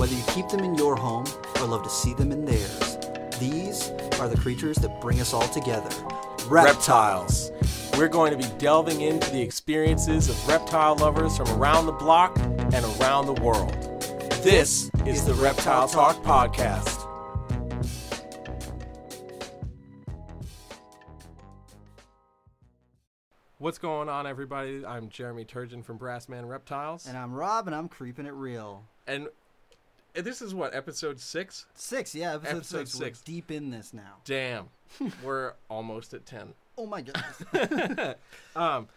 Whether you keep them in your home or love to see them in theirs, these are the creatures that bring us all together. reptiles. We're going to be delving into the experiences of reptile lovers from around the block and around the world. This is the Reptile Talk Podcast. What's going on, everybody? I'm Jeremy Turgeon from Brassman Reptiles. And I'm Rob, and I'm creeping it real. And this is what, episode six? Six, yeah, episode, Episode six. six. We're deep in this now. Damn. We're almost at 10. Oh my goodness. um,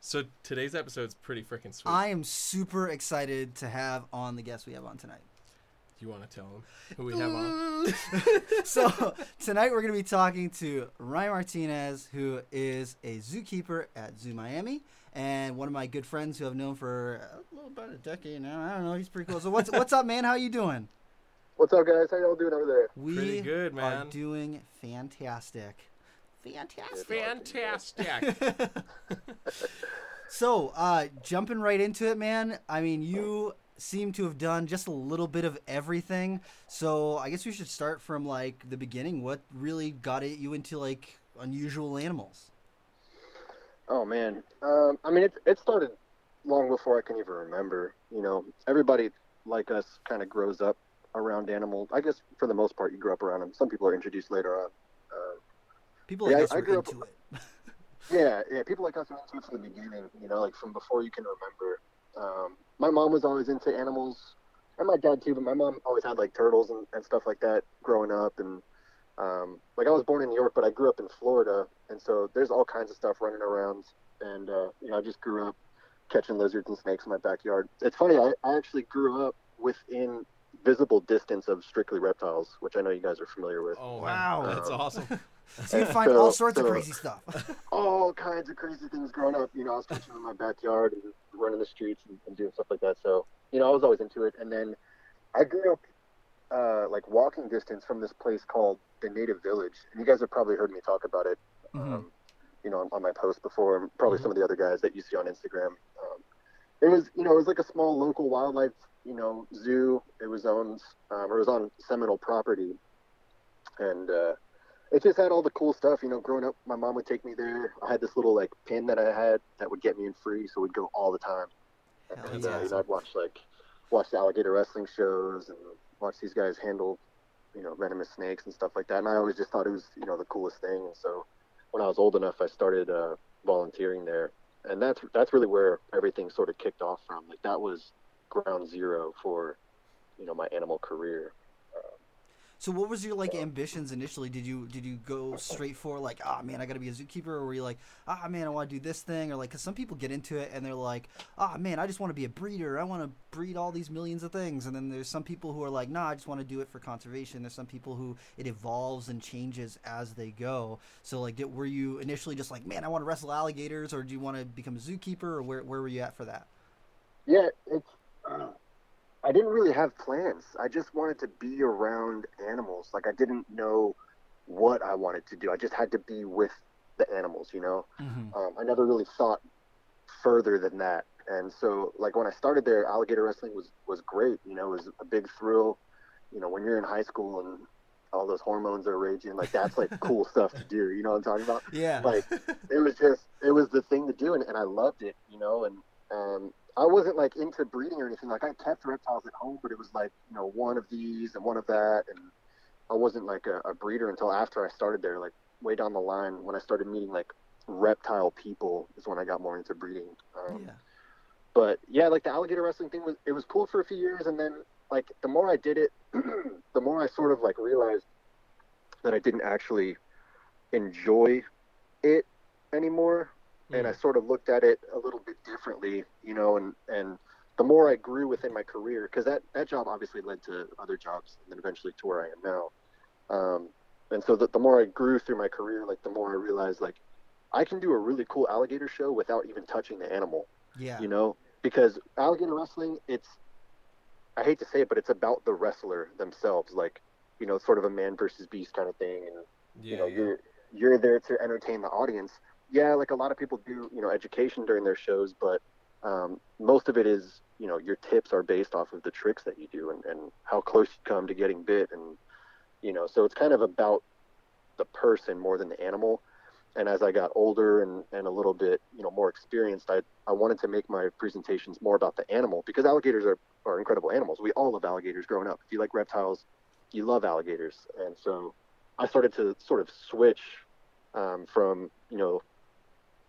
so today's episode's pretty freaking sweet. I am super excited to have on the guest we have on tonight. You want to tell them who we have on? so tonight we're going to be talking to Ryan Martinez, who is a zookeeper at Zoo Miami, and one of my good friends who I've known for a little about a decade now. I don't know. He's pretty cool. So what's what's up, man? How you doing? What's up, guys? How y'all doing over there? We Pretty good, man. are man. doing fantastic. Fantastic. Fantastic. So, uh, jumping right into it, man. I mean, you seem to have done just a little bit of everything. So, I guess we should start from like the beginning. What really got it, you into like unusual animals? Oh man, um, I mean it. It started long before I can even remember. You know, everybody like us kind of grows up around animals. I guess for the most part, you grow up around them. Some people are introduced later on. Uh, People like Yeah, us I were grew up- into it. yeah, yeah. People like us are into it from the beginning. You know, like from before you can remember. Um, my mom was always into animals, and my dad too. But my mom always had like turtles and, and stuff like that growing up. And um, like I was born in New York, but I grew up in Florida, and so there's all kinds of stuff running around. And uh, you know, I just grew up catching lizards and snakes in my backyard. It's funny. I, I actually grew up within visible distance of strictly reptiles, which I know you guys are familiar with. Oh, Wow. wow. That's awesome. So you find So- all sorts of crazy stuff. all kinds of crazy things growing up. You know, I was catching them in my backyard and running the streets and, and doing stuff like that. So, you know, I was always into it. And then I grew up uh, like walking distance from this place called the Native Village. And you guys have probably heard me talk about it, Mhm. um, you know, on, on my post before, and probably some of the other guys that you see on Instagram. Um, it was, you know, it was like a small local wildlife, you know, zoo. It was owned, um, or it was on Seminole property. And, uh, it just had all the cool stuff. You know, growing up, my mom would take me there. I had this little like pin that I had that would get me in free, so we'd go all the time. And yeah. uh, you know, I'd watch like watch the alligator wrestling shows and watch these guys handle, you know, venomous snakes and stuff like that. And I always just thought it was you know the coolest thing. And so when I was old enough, I started uh, volunteering there, and that's that's really where everything sort of kicked off from. Like that was ground zero for, you know, my animal career. So what was your like ambitions initially? Did you did you go straight for like, ah man, I got to be a zookeeper, or were you like, ah man, I want to do this thing, or like, because some people get into it and they're like, ah man, I just want to be a breeder, I want to breed all these millions of things, and then there's some people who are like, nah, I just want to do it for conservation. There's some people who it evolves and changes as they go. So like, did, were you initially just like, man, I want to wrestle alligators, or do you want to become a zookeeper, or where where were you at for that? Yeah, it's. I didn't really have plans. I just wanted to be around animals. Like I didn't know what I wanted to do. I just had to be with the animals. You know, Mm-hmm. um, I never really thought further than that. And so, like when I started there, alligator wrestling was was great. You know, it was a big thrill. You know, when you're in high school and all those hormones are raging, like that's like cool stuff to do. You know what I'm talking about? Yeah. like it was just it was the thing to do and, and i loved it you know and um i wasn't like into breeding or anything like i kept reptiles at home but it was like you know one of these and one of that and i wasn't like a, a breeder until after i started there like way down the line when i started meeting like reptile people is when i got more into breeding um, yeah. but yeah, like the alligator wrestling thing was it was cool for a few years, and then like the more I did it, the more I sort of like realized that I didn't actually enjoy it anymore, and I sort of looked at it a little bit differently, you know, and and the more I grew within my career, because that that job obviously led to other jobs, and then eventually to where I am now. Um, and so the, the more I grew through my career, like the more I realized like I can do a really cool alligator show without even touching the animal Yeah. you know because alligator wrestling it's i hate to say it but it's about the wrestler themselves like you know sort of a man versus beast kind of thing and Yeah, you know yeah. you're you're there to entertain the audience yeah like a lot of people do you know education during their shows but um, most of it is you know your tips are based off of the tricks that you do and, and how close you come to getting bit and you know so it's kind of about the person more than the animal. And as I got older and, and a little bit you know more experienced I, I wanted to make my presentations more about the animal because alligators are, are incredible animals. We all love alligators growing up. If you like reptiles you love alligators. And so I started to sort of switch um, from you know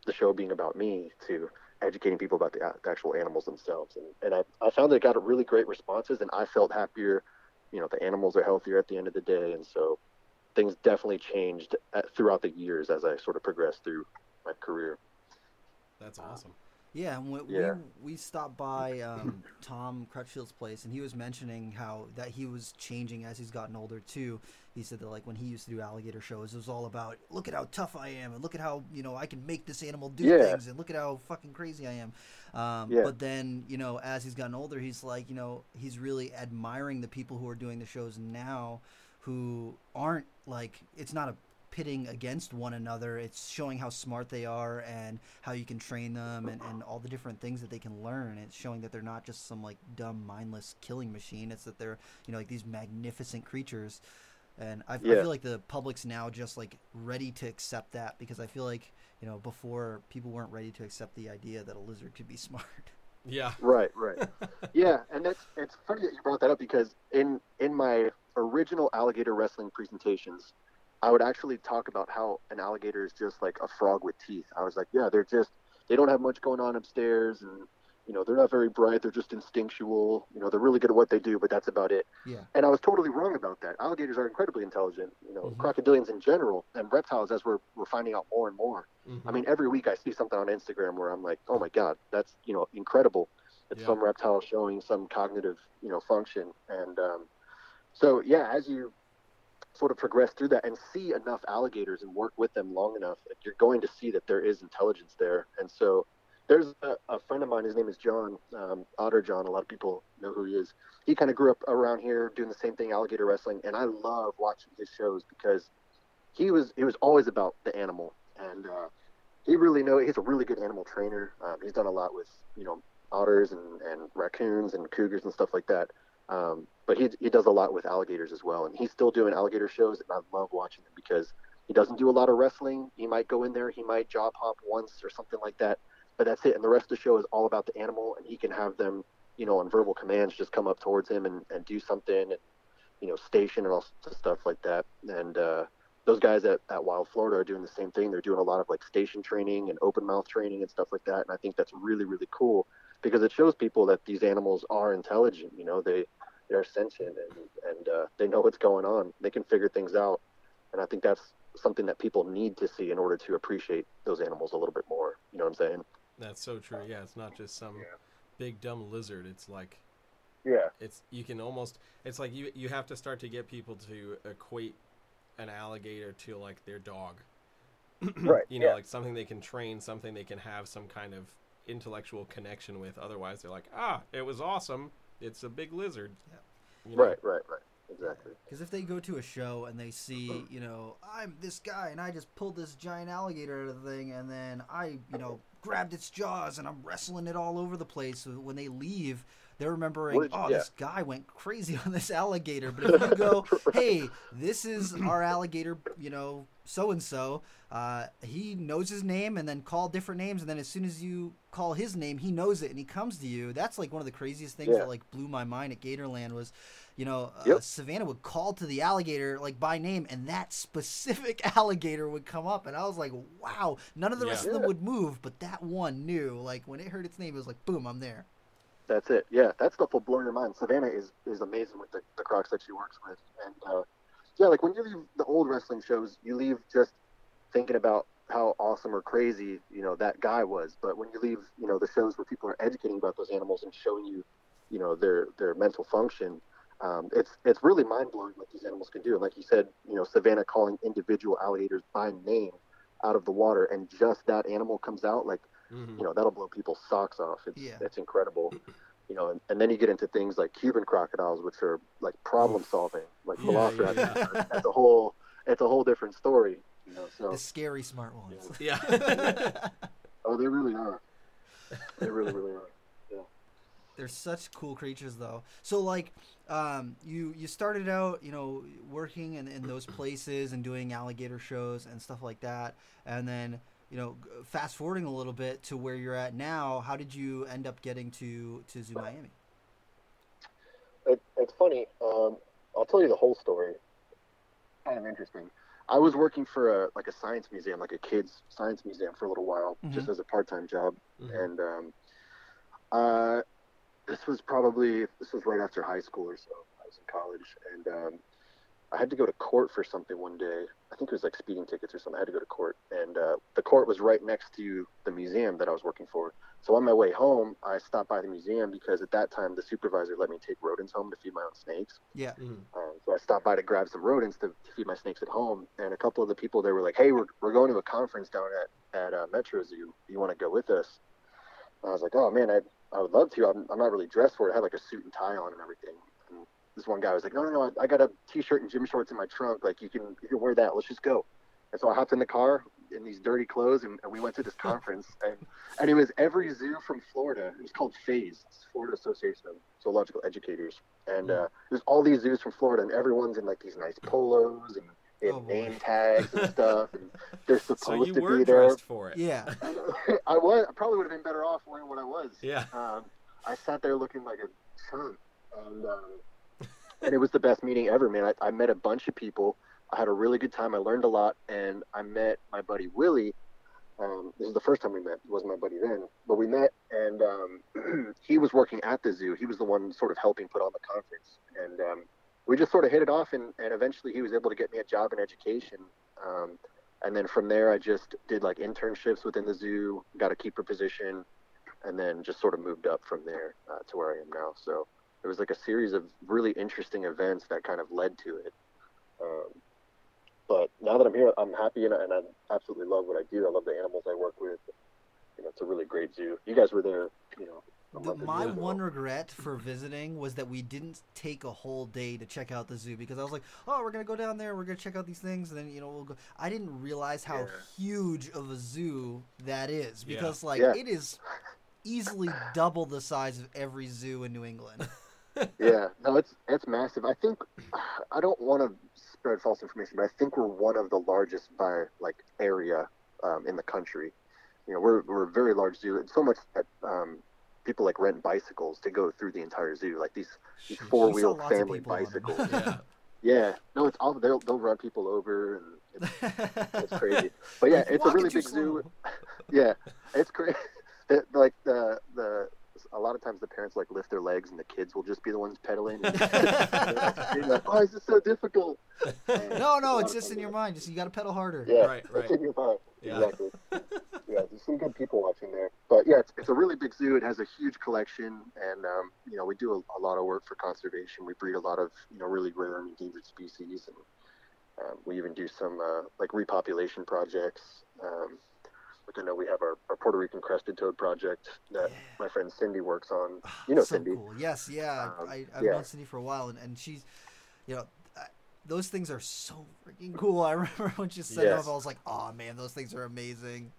the show being about me to educating people about the, the actual animals themselves. And, and I, I found that it got really great responses, and I felt happier. You know, the animals are healthier at the end of the day, and so things definitely changed at, throughout the years as I sort of progressed through my career. That's awesome. Yeah, we, Yeah. we we stopped by um, Tom Crutchfield's place, and he was mentioning how that he was changing as he's gotten older too. He said that like when he used to do alligator shows, it was all about look at how tough I am, and look at how you know I can make this animal do Yeah. things, and look at how fucking crazy I am. Um, Yeah. But then you know as he's gotten older, he's like you know he's really admiring the people who are doing the shows now, who aren't like it's not a pitting against one another. It's showing how smart they are and how you can train them and, and all the different things that they can learn. It's showing that they're not just some like dumb, mindless killing machine. It's that they're you know like these magnificent creatures. And I, I Yeah. feel like the public's now just like ready to accept that because I feel like you know before people weren't ready to accept the idea that a lizard could be smart. Yeah. Right, right. yeah, and that's it's funny that you brought that up because in in my original alligator wrestling presentations, I would actually talk about how an alligator is just like a frog with teeth. I was like, yeah, they're just they don't have much going on upstairs and you know, they're not very bright, they're just instinctual. You know, they're really good at what they do, but that's about it. yeah. And I was totally wrong about that. Alligators are incredibly intelligent, you know, Mhm. crocodilians in general and reptiles as we're we're finding out more and more. Mhm. I mean, every week I see something on Instagram where I'm like, oh my God, that's, you know, incredible. It's Yeah. some reptile showing some cognitive, you know, function. And um, so, yeah, as you sort of progress through that and see enough alligators and work with them long enough, you're going to see that there is intelligence there. And so there's a, a friend of mine, his name is John, um, Otter John. A lot of people know who he is. He kind of grew up around here doing the same thing, alligator wrestling. And I love watching his shows because he was, he was always about the animal. And, uh, he really know he's a really good animal trainer. Um, he's done a lot with you know otters and, and raccoons and cougars and stuff like that. Um, but he he does a lot with alligators as well, and he's still doing alligator shows, and I love watching them because he doesn't do a lot of wrestling. He might go in there, he might job hop once or something like that, but that's it. And the rest of the show is all about the animal, and he can have them you know on verbal commands just come up towards him and, and do something, and you know station and all stuff like that, and. uh those guys at, at Wild Florida are doing the same thing. They're doing a lot of like station training and open mouth training and stuff like that. And I think that's really, really cool because it shows people that these animals are intelligent. You know, they they're sentient and and uh, they know what's going on. They can figure things out. And I think that's something that people need to see in order to appreciate those animals a little bit more. You know what I'm saying? That's so true. Yeah, it's not just some Yeah. big dumb lizard. It's like Yeah. it's you can almost it's like you you have to start to get people to equate an alligator to like their dog. Right. You know, yeah. like something they can train, something they can have some kind of intellectual connection with. Otherwise, they're like, ah, it was awesome. It's a big lizard. Yeah. You know? Right. Right. Right. Exactly. Because if they go to a show and they see, you know, I'm this guy and I just pulled this giant alligator out of the thing and then I, you know, grabbed its jaws and I'm wrestling it all over the place. So when they leave, they're remembering, you- oh, yeah. this guy went crazy on this alligator. But if you go, hey, this is our alligator, you know, so and so, uh, he knows his name and then call different names. And then as soon as you call his name, he knows it and he comes to you. That's like one of the craziest things Yeah. that like blew my mind at Gatorland was you know, uh, Yep. Savannah would call to the alligator like by name, and that specific alligator would come up, and I was like, "Wow!" None of the rest of them Yeah. would move, but that one knew. Like when it heard its name, it was like, "Boom, I'm there." That's it. Yeah, that stuff will blow your mind. Savannah is is amazing with the, the crocs that she works with, and uh, yeah, like when you leave the old wrestling shows, you leave just thinking about how awesome or crazy you know that guy was. But when you leave, you know, the shows where people are educating about those animals and showing you, you know, their their mental function, um, it's it's really mind blowing what these animals can do. And like you said, you know, Savannah calling individual alligators by name out of the water, and just that animal comes out like Mhm. you know that'll blow people's socks off. It's Yeah. it's incredible. You know, and, and then you get into things like Cuban crocodiles, which are like problem solving, like Yeah, velociraptors. yeah. That's a whole it's a whole different story. You know, so The scary smart ones. Yeah. oh, they really are. They really, really are. They're such cool creatures, though. So, like, um, you you started out, you know, working in, in those places and doing alligator shows and stuff like that, and then, you know, fast forwarding a little bit to where you're at now. How did you end up getting to to Zoo Miami? It, it's funny. Um, I'll tell you the whole story. Kind of interesting. I was working for a like a science museum, like a kids science museum, for a little while, just as a part time job. Mhm. And um, uh, this was probably this was right after high school or so. I was in college, and um, I had to go to court for something one day. I think it was like speeding tickets or something. I had to go to court, and uh, the court was right next to the museum that I was working for. So on my way home, I stopped by the museum because at that time the supervisor let me take rodents home to feed my own snakes. Yeah. Mhm. Um, so I stopped by to grab some rodents to, to feed my snakes at home, and a couple of the people there were like, "Hey, we're, we're going to a conference down at at uh, Metro Zoo. You want to go with us?" And I was like, "Oh man, I I would love to. I'm, I'm not really dressed for it. I had like a suit and tie on and everything." And this one guy was like, "No, no, no. I, I got a t-shirt and gym shorts in my trunk. Like you can you can wear that. Let's just go." And so I hopped in the car in these dirty clothes, and, and we went to this conference. and and it was every zoo from Florida. It was called FAZE, Florida Association of Zoological Educators, and uh, there's all these zoos from Florida, and everyone's in like these nice polos and they have Oh, name tags and stuff, and they're So supposed you to were be there. dressed for it. Yeah. I was. I probably would have been better off wearing what I was. Yeah. Um, I sat there looking like a chump, and um, and it was the best meeting ever, man. I, I met a bunch of people. I had a really good time. I learned a lot, and I met my buddy Willie. Um, this is the first time we met. He wasn't my buddy then, but we met, and um, he was working at the zoo. He was the one sort of helping put on the conference, and um, we just sort of hit it off. And, and eventually, he was able to get me a job in education. Um, and then from there, I just did like internships within the zoo, got a keeper position, and then just sort of moved up from there uh, to where I am now. So it was like a series of really interesting events that kind of led to it. Um, but now that I'm here, I'm happy and, I- and I absolutely love what I do. I love the animals I work with. You know, it's a really great zoo. You guys were there, you know. The, my two one regret for visiting was that we didn't take a whole day to check out the zoo because I was like, oh, we're gonna go down there, we're gonna check out these things, and then you know we'll go. I didn't realize how Yeah. huge of a zoo that is Yeah. because like Yeah. it is easily double the size of every zoo in New England. yeah, no, it's it's massive. I think I don't want to spread false information, but I think we're one of the largest by like area um, in the country. You know, we're we're a very large zoo, and so much that um, people like rent bicycles to go through the entire zoo, like these these four wheel saw lots of family people on them. bicycles. Yeah. yeah, no, it's all they'll they'll run people over, and it's, it's crazy. But yeah, Like, it's a really big zoo. Yeah, it's crazy. Like the the a lot of times the parents like lift their legs and the kids will just be the ones pedaling. And You're like, Why is this so difficult? No, no, it's just in your mind. Just you got to pedal harder. Yeah, Right, it's right. in your mind. Yeah. Exactly. yeah, there's some good people watching there. But yeah, it's, it's a really big zoo. It has a huge collection, and um, you know we do a, a lot of work for conservation. We breed a lot of you know really rare and endangered species, and um, we even do some uh, like repopulation projects. Um, like I know we have our, our Puerto Rican crested toad project that Yeah. my friend Cindy works on. You know so Cindy. cool. Yes, yeah. Um, I, I've yeah. known Cindy for a while, and, and she's, you know, I- those things are so freaking cool. I remember when she set Yes. up, I was like, oh man, those things are amazing.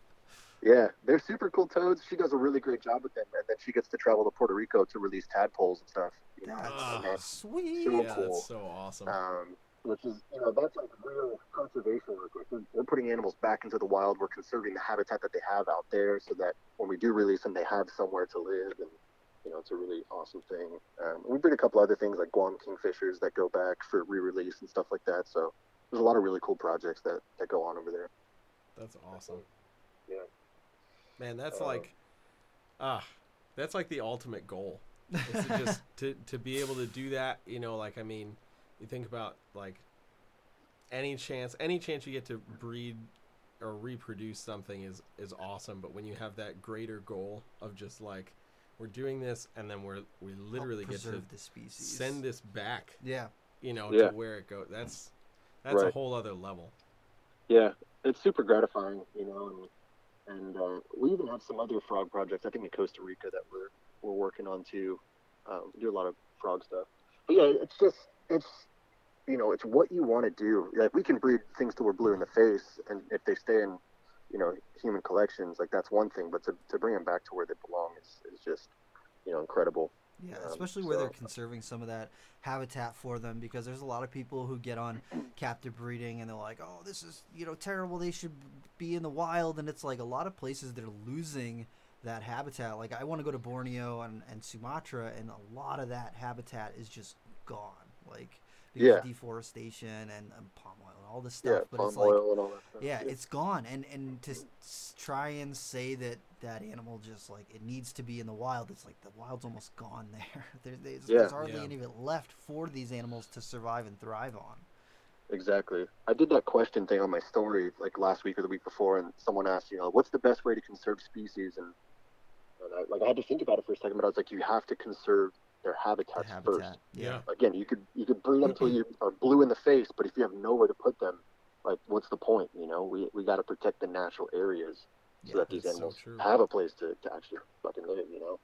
Yeah, they're super cool toads. She does a really great job with them, and then she gets to travel to Puerto Rico to release tadpoles and stuff. You know, That's Ah. sweet. So Yeah, cool. that's so awesome. um, which is you know that's like real conservation work. Like, we're, putting animals back into the wild. We're conserving the habitat that they have out there, so that when we do release them, they have somewhere to live, and you know it's a really awesome thing. Um, we breed a couple other things like Guam kingfishers that go back for re-release and stuff like that. So there's a lot of really cool projects that that go on over there. That's awesome. Yeah. Man, that's Um, like ah, that's like the ultimate goal. Just to to be able to do that, you know, like I mean, you think about like any chance any chance you get to breed or reproduce something is is awesome, but when you have that greater goal of just like we're doing this and then we're we literally get to the species. send this back, Yeah. you know, Yeah. to where it goes. That's that's a whole other level. Yeah, it's super gratifying, you know, and and uh, we even have some other frog projects. I think in Costa Rica that we're we're working on too. Um, we do a lot of frog stuff. But yeah, it's just it's you know it's what you want to do. Like we can breed things till we're blue in the face, and if they stay in you know human collections, like that's one thing, but to to bring them back to where they belong is is just you know incredible. Yeah, Um, especially where they're conserving some of that habitat for them because there's a lot of people who get on captive breeding and they're like, "Oh, this is, you know, terrible. They should be in the wild." And it's like a lot of places they're losing that habitat. Like I want to go to Borneo and, and Sumatra and a lot of that habitat is just gone. Like because Yeah. of deforestation and, and palm oil and all this stuff, yeah, but palm it's like oil and all that stuff. yeah, it's gone, and and to s- try and say that that animal just like it needs to be in the wild, it's like the wild's almost gone there. there there's, Yeah. there's hardly Yeah. any of it left for these animals to survive and thrive on. Exactly. I did that question thing on my story like last week or the week before, and someone asked, you know, what's the best way to conserve species? And, and I, like I had to think about it for a second, but I was like, you have to conserve their habitats habitat, first. yeah, Again, you could you could breed them until you are blue in the face, but if you have nowhere to put them, like what's the point? You know, we we got to protect the natural areas so Yeah, that these that's so animals have a place to, to actually fucking live. You know,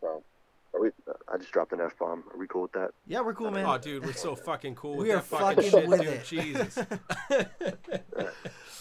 so. Are we, I just dropped an f bomb. Are we cool with that? yeah, we're cool, man. Oh, dude, we're so fucking cool with we are that fucking, fucking shit, with dude. it. Jesus.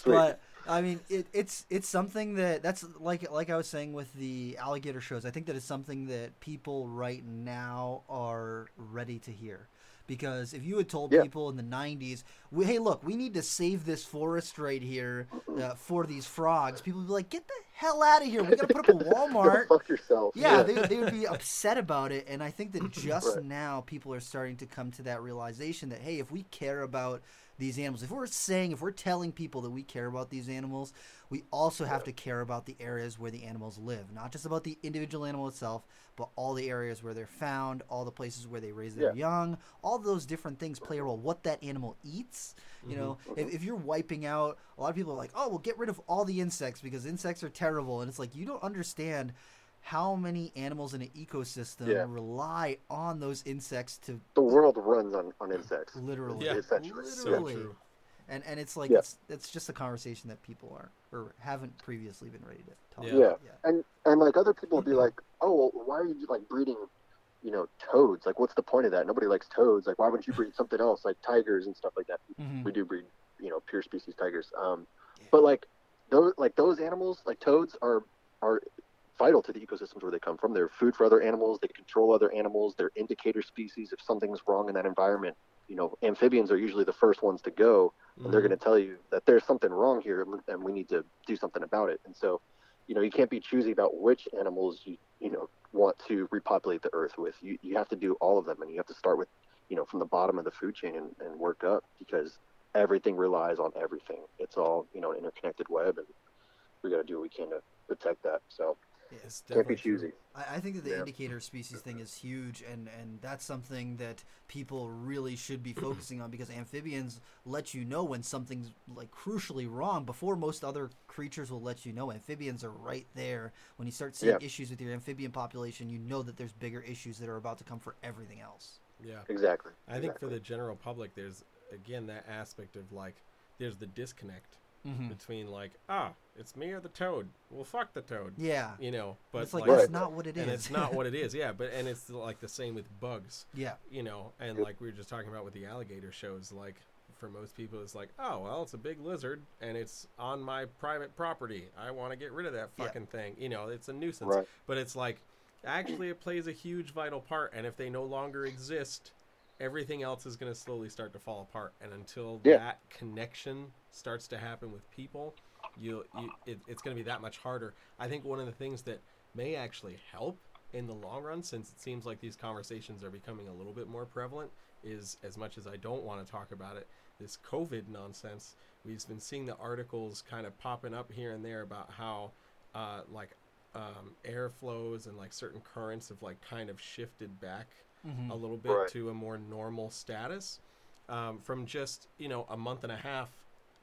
But I mean, it, it's it's something that that's like like I was saying with the alligator shows. I think that it's something that people right now are ready to hear. Because if you had told Yeah. people in the '90s, we, "Hey, look, we need to save this forest right here uh, for these frogs," people would be like, "Get the hell out of here! We got to put up a Walmart." fuck yourself. yeah, they, they would be upset about it. And I think that just Right. now people are starting to come to that realization that, hey, if we care about these animals, if we're saying, if we're telling people that we care about these animals, we also have to care about the areas where the animals live. Not just about the individual animal itself, but all the areas where they're found, all the places where they raise their young, all those different things play a role. What that animal eats. You mm-hmm. know, if, if you're wiping out, a lot of people are like, oh, well, get rid of all the insects because insects are terrible. And it's like, you don't understand how many animals in an ecosystem Yeah. rely on those insects to the world runs on, on insects. literally, Yeah. Essentially. literally, So true. and and it's like Yeah. it's it's just a conversation that people aren't or haven't previously been ready to talk. Yeah. about. Yeah. And and like other people will be like, oh, well, why are you like breeding, you know, toads? Like, what's the point of that? Nobody likes toads. Like, why wouldn't you breed something else, like tigers and stuff like that? Mhm. We do breed, you know, pure species tigers. Um, Yeah. but like those like those animals, like toads, are are vital to the ecosystems where they come from. They're food for other animals. They control other animals. They're indicator species if something's wrong in that environment. You know, amphibians are usually the first ones to go, and they're Mhm. going to tell you that there's something wrong here, and we need to do something about it. And so, you know, you can't be choosy about which animals you you know want to repopulate the earth with. You you have to do all of them, and you have to start with, you know, from the bottom of the food chain and, and work up because everything relies on everything. It's all you know an interconnected web, and we got to do what we can to protect that. So It's can't be definitely choosy. I, I think that the Yeah. indicator species thing is huge, and, and that's something that people really should be focusing on because amphibians let you know when something's like crucially wrong before most other creatures will let you know. Amphibians are right there. When you start seeing Yeah. issues with your amphibian population, you know that there's bigger issues that are about to come for everything else. Yeah. Exactly. I think for the general public, there's again that aspect of like, there's the disconnect Mm-hmm. between like, ah, it's me or the toad. Well, fuck the toad. Yeah. You know, but it's like, like, that's Right. not what it is. and it's not what it is. Yeah, but and it's like the same with bugs. yeah. You know, and like we were just talking about with the alligator shows, like for most people, it's like, oh well, it's a big lizard and it's on my private property. I want to get rid of that Yeah. fucking thing. You know, it's a nuisance. Right. But it's like, actually, it plays a huge vital part. And if they no longer exist, everything else is going to slowly start to fall apart. And until Yeah. that connection starts to happen with people, you, you it, it's going to be that much harder. I think one of the things that may actually help in the long run, since it seems like these conversations are becoming a little bit more prevalent, is as much as I don't want to talk about it, this COVID nonsense. We've been seeing the articles kind of popping up here and there about how, uh, like, um, airflows and like certain currents have like kind of shifted back Mhm. a little bit Right. to a more normal status um, from just you know a month and a half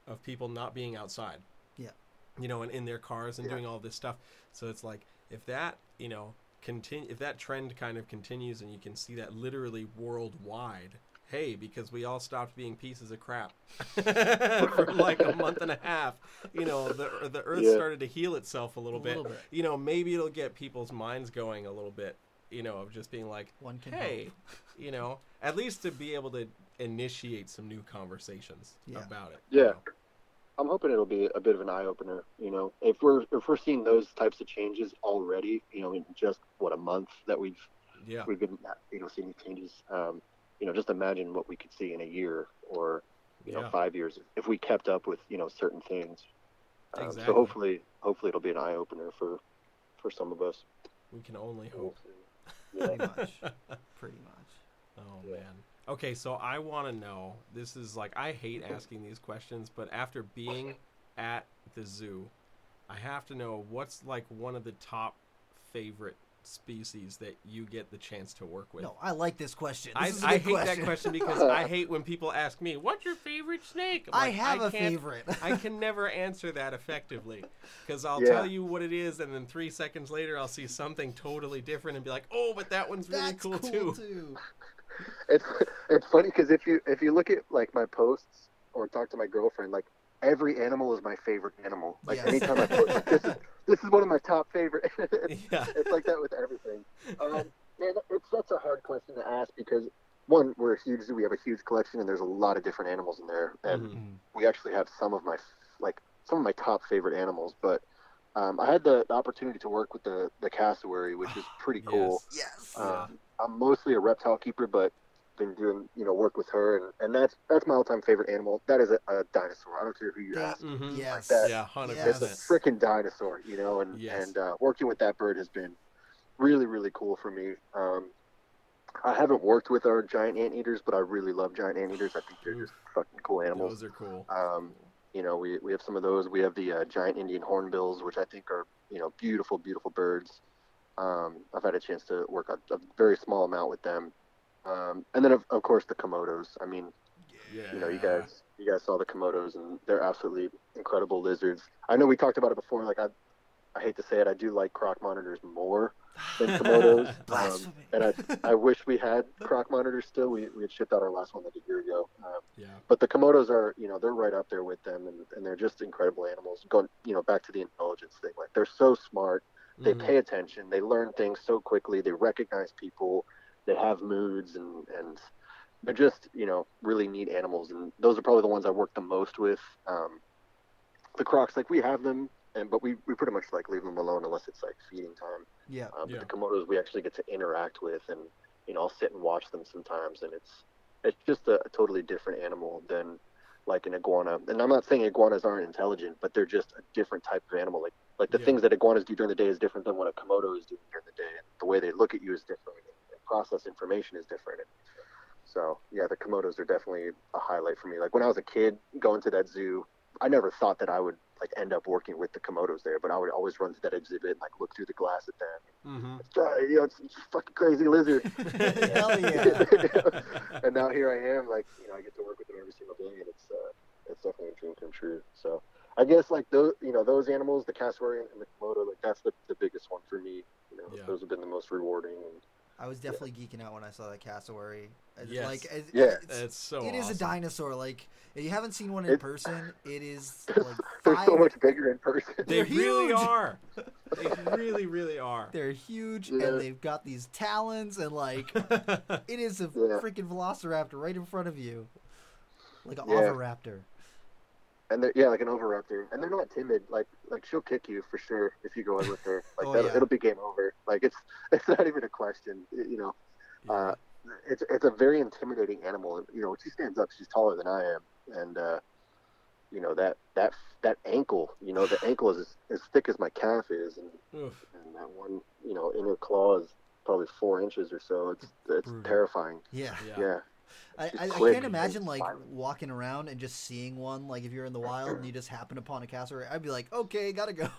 of people not being outside Yeah. you know and in their cars and Yeah. doing all this stuff so it's like if that you know continue if that trend kind of continues and you can see that literally worldwide hey because we all stopped being pieces of crap for like a month and a half you know the, the earth Yeah. started to heal itself a little, A bit. little bit. you know maybe it'll get people's minds going a little bit you know of just being like One can hey hope. you know at least to be able to initiate some new conversations Yeah. about it Yeah. you know? I'm hoping it'll be a bit of an eye opener. You know, if we're if we're seeing those types of changes already, you know, in just what a month that we've Yeah. we've been you know seeing these changes. Um, you know, just imagine what we could see in a year or you know five years if we kept up with you know certain things. Um, Exactly. So hopefully, hopefully it'll be an eye opener for for some of us. We can only hope. Pretty much. Pretty much. Oh Yeah. man. Okay, so I want to know. This is like I hate asking these questions, but after being at the zoo, I have to know what's like one of the top favorite species that you get the chance to work with. No, I like this question. This I, is a I good hate question. that question because I hate when people ask me, "What's your favorite snake?" I'm I have a can't- favorite. I can never answer that effectively because I'll Yeah. tell you what it is, and then three seconds later, I'll see something totally different and be like, "Oh, but that one's really That's cool, cool, too." It's it's funny because if you if you look at like my posts or talk to my girlfriend, like every animal is my favorite animal. Like Yes. anytime I put like, this is this is one of my top favorite. it's, Yeah. it's like that with everything. Um, man, it's such a hard question to ask because one, we're a huge zoo. We have a huge collection, and there's a lot of different animals in there, and Mhm. we actually have some of my like some of my top favorite animals. But um, I had the, the opportunity to work with the the cassowary, which is pretty cool. Yes. Um, I'm mostly a reptile keeper, but been doing you know work with her, and, and that's that's my all-time favorite animal. That is a, a dinosaur. I don't care who you That- ask. Mhm. Yes. that. Yeah, hundred Yes. It's a freaking dinosaur, you know, and Yes. and uh, working with that bird has been really really cool for me. Um, I haven't worked with our giant anteaters, but I really love giant anteaters. I think they're just fucking cool animals. Those are cool. Um, you know, we, we have some of those. We have the uh, giant Indian hornbills, which I think are, you know, beautiful, beautiful birds. Um, I've had a chance to work a, a very small amount with them. Um, and then, of, of course, the Komodos. I mean, Yeah. you know, you guys, you guys saw the Komodos, and they're absolutely incredible lizards. I know we talked about it before. Like, I, I hate to say it, I do like croc monitors more than Komodos. um, and I, I wish we had croc monitors still. We, we had shipped out our last one like a year ago. Um, Yeah. but the komodos are you know they're right up there with them and, and they're just incredible animals going you know back to the intelligence thing like they're so smart they Mhm. pay attention they learn things so quickly they recognize people they have moods and and they're just you know really neat animals and those are probably the ones i work the most with um, the crocs like we have them and but we, we pretty much like leave them alone unless it's like feeding time Yeah. uh, but Yeah. the komodos we actually get to interact with, and you know I'll sit and watch them sometimes, and it's it's just a, a totally different animal than like an iguana. And I'm not saying iguanas aren't intelligent, but they're just a different type of animal. Like like the Yeah. things that iguanas do during the day is different than what a komodo is doing during the day. And the way they look at you is different, and process information is different. So yeah, the komodos are definitely a highlight for me. Like when I was a kid going to that zoo, I never thought that I would like end up working with the komodos there, but I would always run to that exhibit and like look through the glass at them Mhm. uh, you know, it's, it's a fucking crazy lizard. Hell yeah. and now here I am, like, you know, I get to work with them every single day, and it's uh, it's definitely a dream come true. So I guess like those, you know, those animals, the cassowary and the komodo, like that's the, the biggest one for me. You know, Yeah. those have been the most rewarding. And I was definitely geeking out when I saw that cassowary. As- Yes. Like, as, Yeah. it's, It's so. it is a dinosaur. Like, if you haven't seen one in It's- person, it is they're, like they're so much bigger in person. They really are. They really, really are. They're huge, Yeah. and they've got these talons, and like, it is a Yeah. freaking velociraptor right in front of you, like an Yeah. oviraptor. and they're yeah, like an oviraptor, and they're not timid. Like like she'll kick you for sure if you go in with her. Like Oh, that'll, yeah. it'll be game over. Like it's it's not even a question. You know. Uh, it's it's a very intimidating animal. You know, when she stands up, she's taller than I am, and uh, you know that that that ankle. You know, the ankle is as, as thick as my calf is, and, Oof. and that one, you know, inner claw is probably four inches or so. It's it's Brutal. terrifying. Yeah. Yeah. Yeah, I, I, I can't imagine like silent. walking around and just seeing one. Like if you're in the wild and you just happen upon a cassowary, I'd be like, okay, gotta go.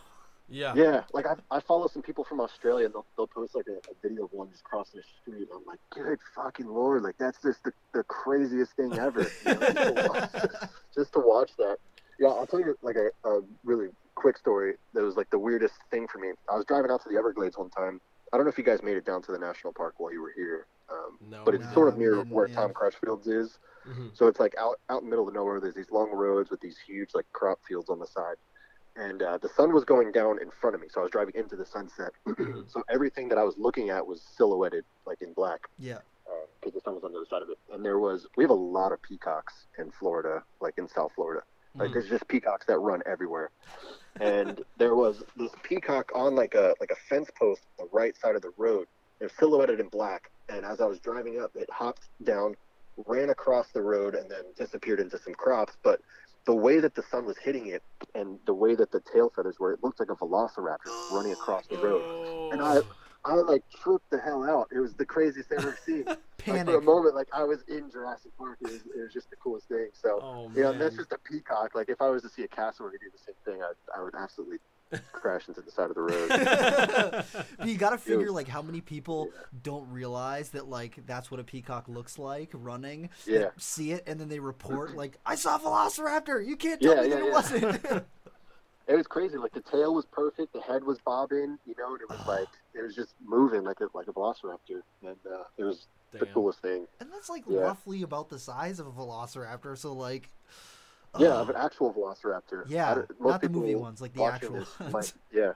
Yeah. yeah. Like I I follow some people from Australia, and they'll they'll post like a, a video of one just crossing the street. And I'm like, good fucking lord! Like that's just the, the craziest thing ever. You know, just, to watch, just to watch that. Yeah, I'll tell you like a, a really quick story that was like the weirdest thing for me. I was driving out to the Everglades one time. I don't know if you guys made it down to the national park while you were here, um, No. but it's No, sort of near where yeah. Tom Crutchfield's is. Mhm. So it's like out out in the middle of nowhere. There's these long roads with these huge like crop fields on the side, and uh, the sun was going down in front of me. So I was driving into the sunset. so everything that I was looking at was silhouetted like in black Yeah. because the sun was on the other side of it. And there was we have a lot of peacocks in Florida, like in South Florida, Like there's just peacocks that run everywhere. And there was this peacock on like a like a fence post on the right side of the road. It was silhouetted in black. And as I was driving up, it hopped down, ran across the road, and then disappeared into some crops. But the way that the sun was hitting it, and the way that the tail feathers were, it looked like a velociraptor running across the road. And I, I like tripped the hell out. It was the craziest thing I've ever seen. Like, for a moment, like I was in Jurassic Park. It was, it was just the coolest thing. So, Oh, you know, that's just a peacock. Like if I was to see a cassowary do the same thing, I, I would absolutely crash into the side of the road. But you gotta figure was- like how many people Yeah. don't realize that like that's what a peacock looks like running. Yeah. See it and then they report like I saw a velociraptor. You can't Yeah, tell me yeah, that it wasn't. It was crazy. Like the tail was perfect, the head was bobbing, you know, and it was like it was just moving like a like a velociraptor, and uh, it was the coolest thing. and that's like Yeah. roughly about the size of a velociraptor. So like, Yeah, of an actual velociraptor. Yeah, don't- the movie ones, like the actual ones. might- yeah,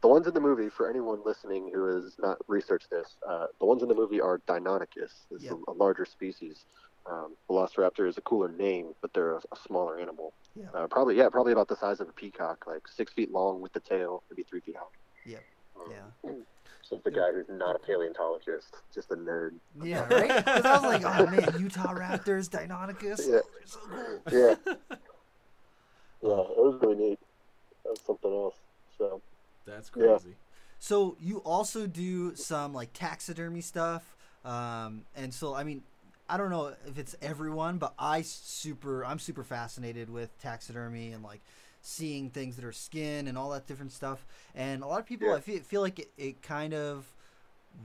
the ones in the movie. For anyone listening who has not researched this, uh, the ones in the movie are Deinonychus. It's Yep. a, a larger species. Um, Velociraptor is a cooler name, but they're a, a smaller animal. Yeah. Uh, probably, yeah, probably about the size of a peacock, like six feet long with the tail, maybe three feet high. Yep. Um, Yeah. So the guy who's not a paleontologist, just a nerd. yeah, right. Because I was like, oh man, Utah Raptors, Deinonychus, Yeah. so cool. Yeah. yeah, it was really neat. That was something else. So That's Yeah. crazy. So you also do some like taxidermy stuff, um, and so I mean, I don't know if it's everyone, but I super, I'm super fascinated with taxidermy and like seeing things that are skin and all that different stuff. And a lot of people, Yeah. I feel, feel like it, it kind of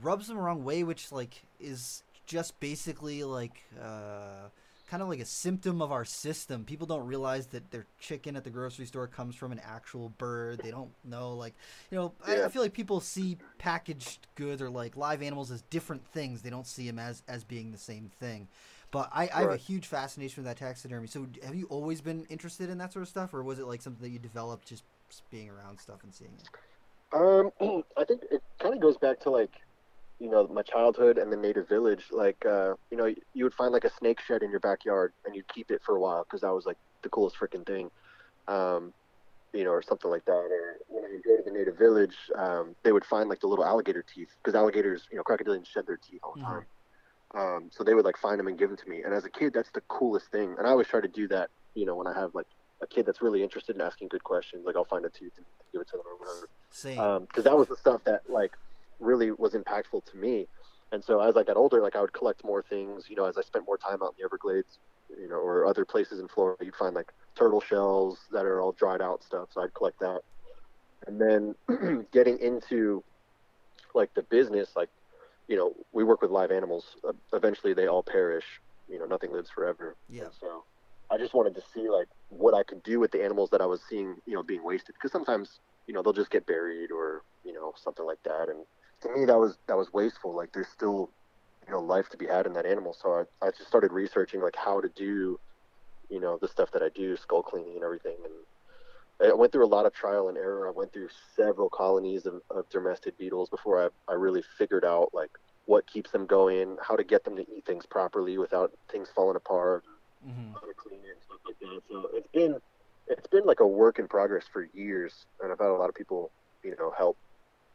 rubs them the wrong way, which like is just basically like. Uh, kind of like a symptom of our system. People don't realize that their chicken at the grocery store comes from an actual bird. They don't know, like, you know, I, I feel like people see packaged goods or like live animals as different things. They don't see them as as being the same thing. But I, I have a huge fascination with that taxidermy. So have you always been interested in that sort of stuff, or was it like something that you developed just being around stuff and seeing it? Um, I think it kind of goes back to like, you know, my childhood and the native village. Like, uh, you know, you would find like a snake shed in your backyard and you'd keep it for a while because that was like the coolest freaking thing, um, you know, or something like that. Or when I go to the native village, um, they would find like the little alligator teeth because alligators, you know, crocodilians shed their teeth all the Mhm. time. Um, so they would like find them and give them to me. And as a kid, that's the coolest thing. And I always try to do that, you know, when I have like a kid that's really interested in asking good questions. Like I'll find a tooth and give it to them or whatever Same. because that was the stuff that like really was impactful to me. And so as I got older, like I would collect more things. You know, as I spent more time out in the Everglades, you know, or other places in Florida, you'd find like turtle shells that are all dried out stuff. So I'd collect that. And then getting into like the business, like you know, we work with live animals. Uh, eventually, they all perish. You know, nothing lives forever. Yeah. And so I just wanted to see like what I could do with the animals that I was seeing, you know, being wasted. Because sometimes, you know, they'll just get buried or you know something like that. And to me, that was that was wasteful. Like there's still, you know, life to be had in that animal. So I I just started researching like how to do, you know, the stuff that I do, skull cleaning and everything. And I went through a lot of trial and error. I went through several colonies of, of dermestid beetles before I, I really figured out like what keeps them going, how to get them to eat things properly without things falling apart, hmm how to clean it and stuff like that. So it's been it's been like a work in progress for years, and I've had a lot of people, you know, help.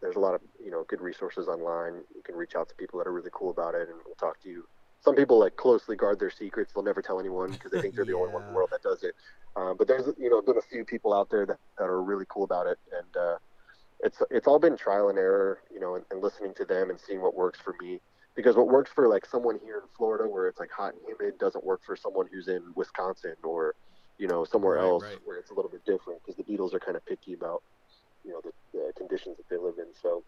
There's a lot of you know good resources online. You can reach out to people that are really cool about it, and we'll talk to you. Some people like closely guard their secrets; they'll never tell anyone because they think they're the only one in the world that does it. Uh, but there's you know been a few people out there that, that are really cool about it, and uh, it's it's all been trial and error, you know, and, and listening to them and seeing what works for me. Because what works for like someone here in Florida where it's like hot and humid doesn't work for someone who's in Wisconsin or you know somewhere Right, else right. where it's a little bit different because the beetles are kind of picky about you know the, the conditions that they live in. So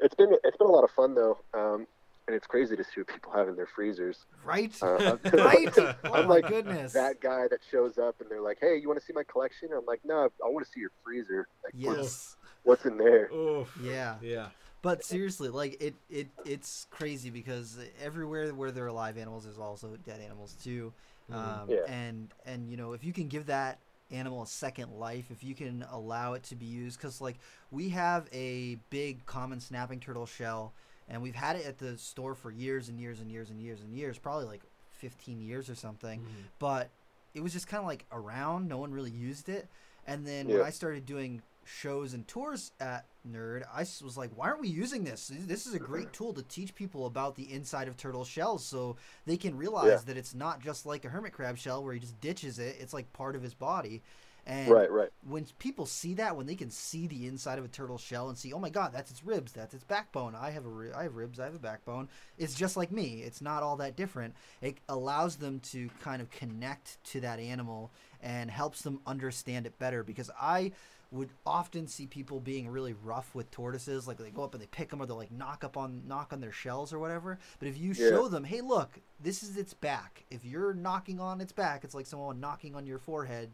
it's been it's been a lot of fun though, um, and it's crazy to see what people have in their freezers. Right. Uh, I'm- right. Oh I'm my like goodness. that guy that shows up and they're like, "Hey, you want to see my collection?" I'm like, "No, I want to see your freezer. Like, what's, Yes. what's in there?" Oof. Yeah. Yeah. But seriously, like it, it, it's crazy because everywhere where there are live animals, there's also dead animals too. Mhm. Um, Yeah. And and you know, if you can give that animal a second life, if you can allow it to be used, because like we have a big common snapping turtle shell, and we've had it at the store for years and years and years and years and years, probably like 15 years or something. Mhm. But it was just kind of like around. No one really used it. And then Yeah. when I started doing shows and tours at Nerd, I was like, why aren't we using this? This is a great tool to teach people about the inside of turtle shells so they can realize Yeah. that it's not just like a hermit crab shell where he just ditches it. It's like part of his body. And Right, right. when people see that, when they can see the inside of a turtle shell and see, oh my god, that's its ribs, that's its backbone. I have a, ri- I have ribs, I have a backbone. It's just like me. It's not all that different. It allows them to kind of connect to that animal and helps them understand it better. Because I would often see people being really rough with tortoises, like they go up and they pick them, or they'll like knock up on knock on their shells or whatever. But if you Yeah. show them, hey, look, this is its back. If you're knocking on its back, it's like someone knocking on your forehead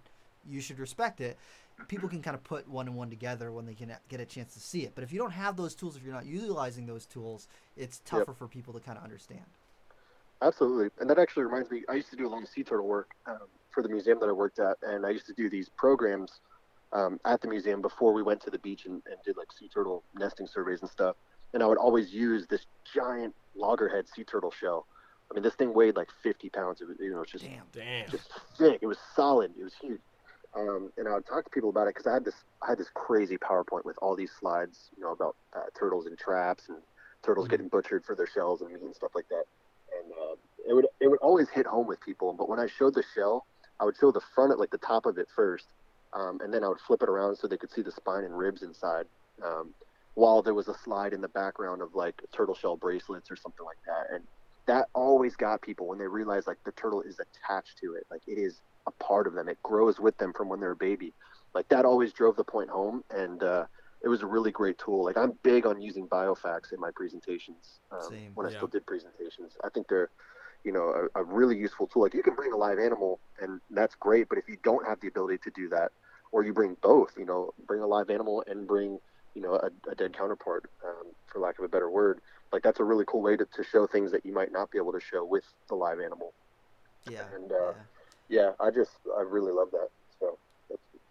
you should respect it. People can kind of put one and one together when they can get a chance to see it. But if you don't have those tools, if you're not utilizing those tools, it's tougher for people to kind of understand. Absolutely, and that actually reminds me. I used to do a lot of sea turtle work um, for the museum that I worked at, and I used to do these programs um, at the museum before we went to the beach and, and did like sea turtle nesting surveys and stuff. And I would always use this giant loggerhead sea turtle shell. I mean, this thing weighed like 50 pounds. It was, you know, it's just Damn. Damn. just thick. It was solid. It was huge. Um, and I would talk to people about it because I had this I had this crazy PowerPoint with all these slides, you know, about uh, turtles in traps and turtles Mhm. getting butchered for their shells and meat and stuff like that. And uh, it would it would always hit home with people. But when I showed the shell, I would show the front at like the top of it first, um, and then I would flip it around so they could see the spine and ribs inside. Um, while there was a slide in the background of like turtle shell bracelets or something like that, and that always got people when they realize like the turtle is attached to it, like it is a part of them. It grows with them from when they're a baby. Like that always drove the point home, and uh, it was a really great tool. Like I'm big on using biofacts in my presentations um, Same. when I Yeah. still did presentations. I think they're, you know, a, a really useful tool. Like you can bring a live animal, and that's great. But if you don't have the ability to do that, or you bring both, you know, bring a live animal and bring, you know, a, a dead counterpart, um, for lack of a better word. Like that's a really cool way to, to show things that you might not be able to show with the live animal. Yeah. And, uh, yeah. Yeah, I just I really love that.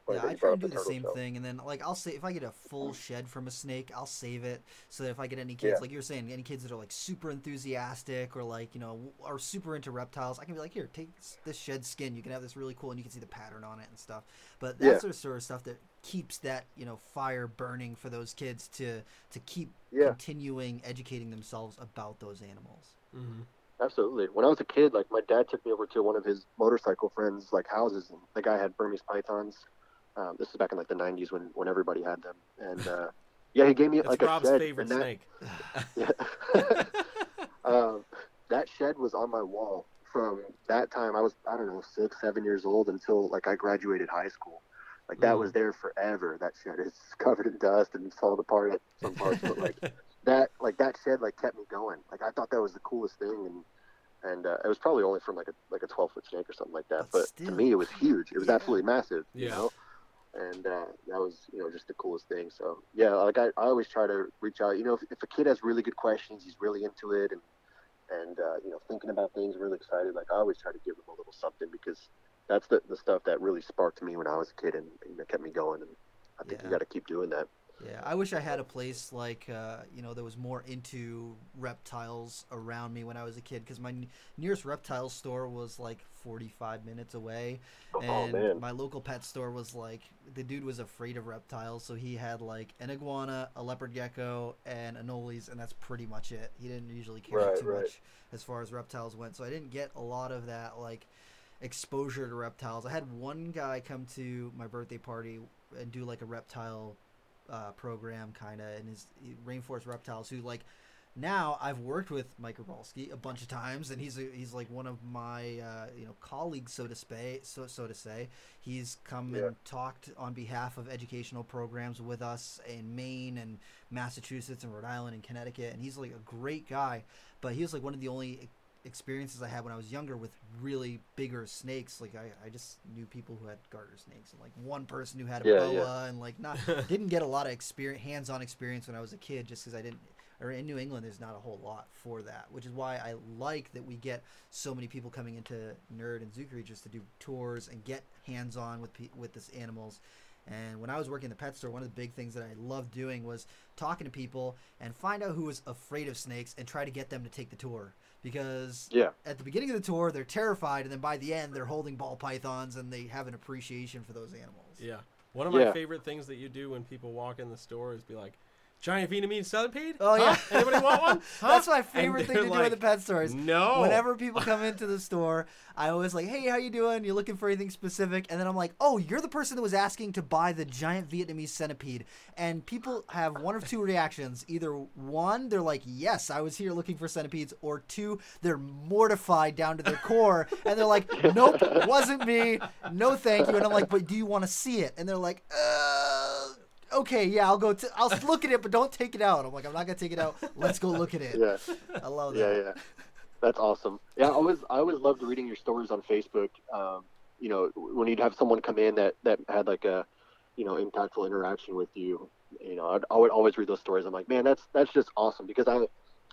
So that's funny Yeah, I try brought and do the turtle same shell. thing, and then like I'll say if I get a full shed from a snake, I'll save it so that if I get any kids, Yeah. like you were saying, any kids that are like super enthusiastic or like you know are super into reptiles, I can be like, here, take this- this shed skin. You can have this really cool, and you can see the pattern on it and stuff. But Yeah. that's the sort of stuff that keeps that you know fire burning for those kids to to keep Yeah, continuing educating themselves about those animals. Mm-hmm. absolutely. When I was a kid, like my dad took me over to one of his motorcycle friends' like houses, and the guy had Burmese pythons. Um, this is back in like the '90s when when everybody had them, and uh, yeah, he gave me It's like Rob's a shed. favorite that, snake. Yeah. um, that shed was on my wall from that time. I was I don't know six, seven years old until like I graduated high school. Like that Mm. was there forever. That shed is covered in dust and falling apart at some parts, but like that like that shed like kept me going. Like I thought that was the coolest thing, and and uh, it was probably only from like a like a twelve foot snake or something like that. But But, still, to me, it was huge. It was yeah. absolutely massive. Yeah. You know? And uh, that was you know just the coolest thing. So yeah, like I, I always try to reach out. You know, if, if a kid has really good questions, he's really into it, and and uh, you know thinking about things, really excited. Like I always try to give them a little something because that's the the stuff that really sparked me when I was a kid and you know, kept me going. And I think Yeah. you got to keep doing that. Yeah, I wish I had a place like uh, you know that was more into reptiles around me when I was a kid because my n- nearest reptile store was like 45 minutes away, Oh and man. my local pet store was like the dude was afraid of reptiles, so he had like an iguana, a leopard gecko, and anoles, and that's pretty much it. He didn't usually care Right, too right. much as far as reptiles went, so I didn't get a lot of that like exposure to reptiles. I had one guy come to my birthday party and do like a reptile uh, program kind of and his rainforest reptiles who like now I've worked with Mike Grabowski a bunch of times and he's a, he's like one of my uh, you know colleagues so to say so so to say he's come Yeah. and talked on behalf of educational programs with us in Maine and Massachusetts and Rhode Island and Connecticut and he's like a great guy but he was like one of the only experiences I had when I was younger with really bigger snakes. Like I, I just knew people who had garter snakes and like one person who had a Yeah, boa yeah. and like not didn't get a lot of experience, hands-on experience when I was a kid, just because I didn't. Or in New England, there's not a whole lot for that, which is why I like that we get so many people coming into Nerd and Zoo Creatures to do tours and get hands-on with with this animals, And when I was working in the pet store, one of the big things that I loved doing was talking to people and find out who was afraid of snakes and try to get them to take the tour. Because Yeah. at the beginning of the tour, they're terrified, and then by the end, they're holding ball pythons and they have an appreciation for those animals. Yeah. One of my Yeah. favorite things that you do when people walk in the store is be like, giant Vietnamese centipede? Oh, Huh? yeah. Anybody want one? Huh?" That's my favorite thing to do like, in the pet stores. No. Whenever people come into the store, I always like, "Hey, how you doing? You looking for anything specific?" And then I'm like, "Oh, you're the person that was asking to buy the giant Vietnamese centipede." And people have one of two reactions: either one, they're like, "Yes, I was here looking for centipedes," or two, they're mortified down to their core, and they're like, "Nope, wasn't me. No, thank you." And I'm like, "But do you want to see it?" And they're like, "Uh." Okay, yeah, I'll go. T- I'll look at it, but don't take it out. I'm like, I'm not gonna take it out. Let's go look at it. Yeah. I love that. Yeah, yeah. That's awesome. Yeah, I always I always loved reading your stories on Facebook. Um, you know, when you'd have someone come in that that had like a, you know, impactful interaction with you. You know, I'd, I would always read those stories. I'm like, man, that's that's just awesome because I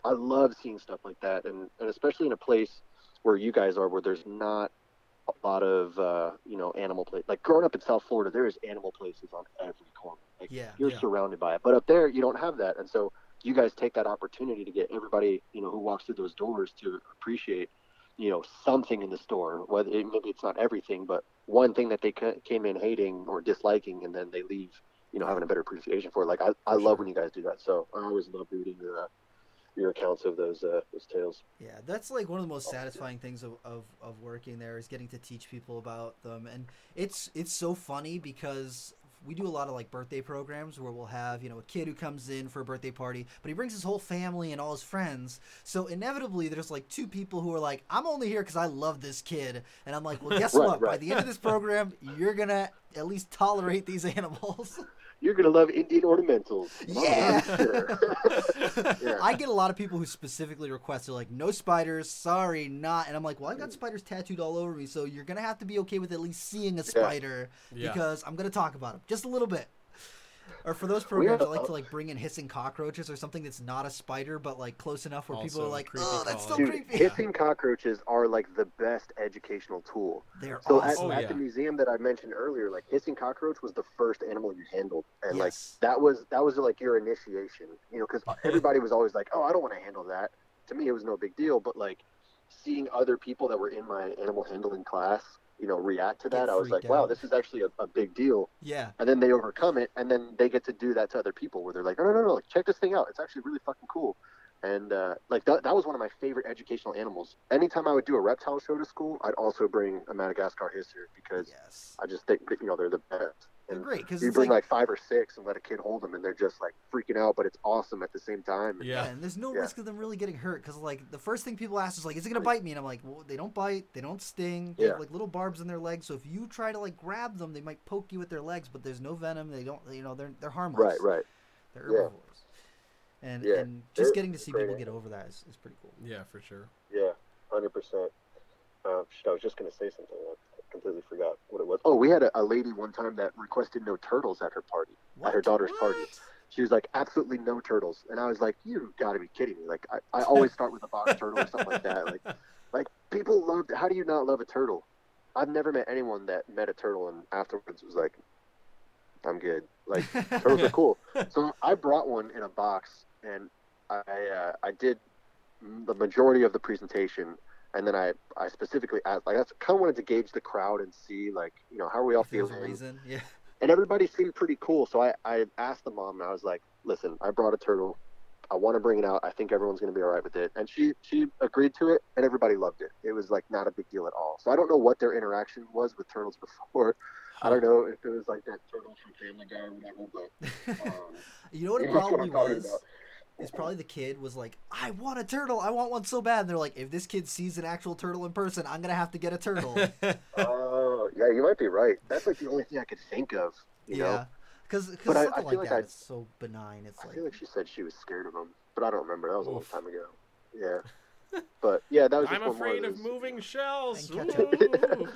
I love seeing stuff like that, and and especially in a place where you guys are, where there's not a lot of uh, you know animal place. Like growing up in South Florida, there is animal places on every corner. Like Yeah, you're yeah. surrounded by it. But up there, you don't have that, and so you guys take that opportunity to get everybody you know who walks through those doors to appreciate you know something in the store. Whether it, maybe it's not everything, but one thing that they ca- came in hating or disliking, and then they leave you know having a better appreciation for it. Like I, I love when you guys do that. So I always love reading your uh, your accounts of those uh, those tales. Yeah, that's like one of the most satisfying things of, of, of working there is getting to teach people about them, and it's it's so funny because we do a lot of like birthday programs where we'll have you know a kid who comes in for a birthday party, but he brings his whole family and all his friends. So inevitably, there's like two people who are like, "I'm only here because I love this kid," and I'm like, "Well, guess Right, what? By the end of this program, you're gonna at least tolerate these animals." You're gonna love Indian ornamentals. Yeah. Sure. Yeah. I get a lot of people who specifically request they're like, no spiders, sorry, not. And I'm like, well, I Mm. got spiders tattooed all over me, so you're gonna have to be okay with at least seeing a spider Yeah. because I'm gonna talk about them just a little bit. Or for those programs, I like to like bring in hissing cockroaches or something that's not a spider, but like close enough where people are like, creepy oh, that's still quality. Dude, creepy. hissing cockroaches are like the best educational tool. They're So awesome. at, Oh, at the museum that I mentioned earlier, like hissing cockroach was the first animal you handled, and like that was that was like your initiation, you know, because everybody was always like, "Oh, I don't want to handle that." To me, it was no big deal, but like seeing other people that were in my animal handling class, you know, react to that, I was like, freaked "Wow, this is actually a, a big deal." yeah. And then they overcome it, and then they get to do that to other people, where they're like, "No, no, no, no, like, check this thing out. It's actually really fucking cool." And uh, like that, that was one of my favorite educational animals. Anytime I would do a reptile show to school, I'd also bring a Madagascar hisser because Yes. I just think you know they're the best. They're And great because you bring like, like, five or six and let a kid hold them, and they're just like freaking out, but it's awesome at the same time. Yeah. and there's no Yeah. risk of them really getting hurt because like the first thing people ask is like is it gonna bite me and i'm like well they don't bite they don't sting they have Yeah. like little barbs in their legs so if you try to like grab them they might poke you with their legs but there's no venom they don't you know they're they're harmless Right, right. they're Yeah. herbivores and Yeah. and just They're getting to see people get over that is, is pretty cool Yeah, for sure. Yeah, hundred percent. Uh, shit, I was just gonna say something. I completely forgot what it was. Oh, we had a, a lady one time that requested no turtles at her party, at her What? daughter's party. She was like, absolutely no turtles, and I was like, you got to be kidding me! Like, I, I always start with a box turtle or something like that. Like, like people love. How do you not love a turtle? I've never met anyone that met a turtle and afterwards was like, I'm good. Like, turtles are cool. So I brought one in a box, and I uh, I did the majority of the presentation, and then I I specifically asked like I kind of wanted to gauge the crowd and see like you know how are we all if there's a feeling, reason yeah and everybody seemed pretty cool. So I I asked the mom and I was like, listen, I brought a turtle. I want to bring it out. I think everyone's going to be all right with it. And she she agreed to it, and everybody loved it. It was like not a big deal at all. So I don't know what their interaction was with turtles before. I don't know if it was like that turtle from Family Guy or whatever, but um, you know what it what probably was about. Is probably the kid was like i want a turtle i want one so bad and they're like if this kid sees an actual turtle in person i'm gonna have to get a turtle Oh, yeah, you might be right. That's like the only thing I could think of. You yeah because But I- I something feel like like that I- is so benign it's I like feel like she said she was scared of him, but I don't remember. That was a long time ago. Yeah, but yeah, that was. Just I'm one more afraid of moving shells. And catch Ooh.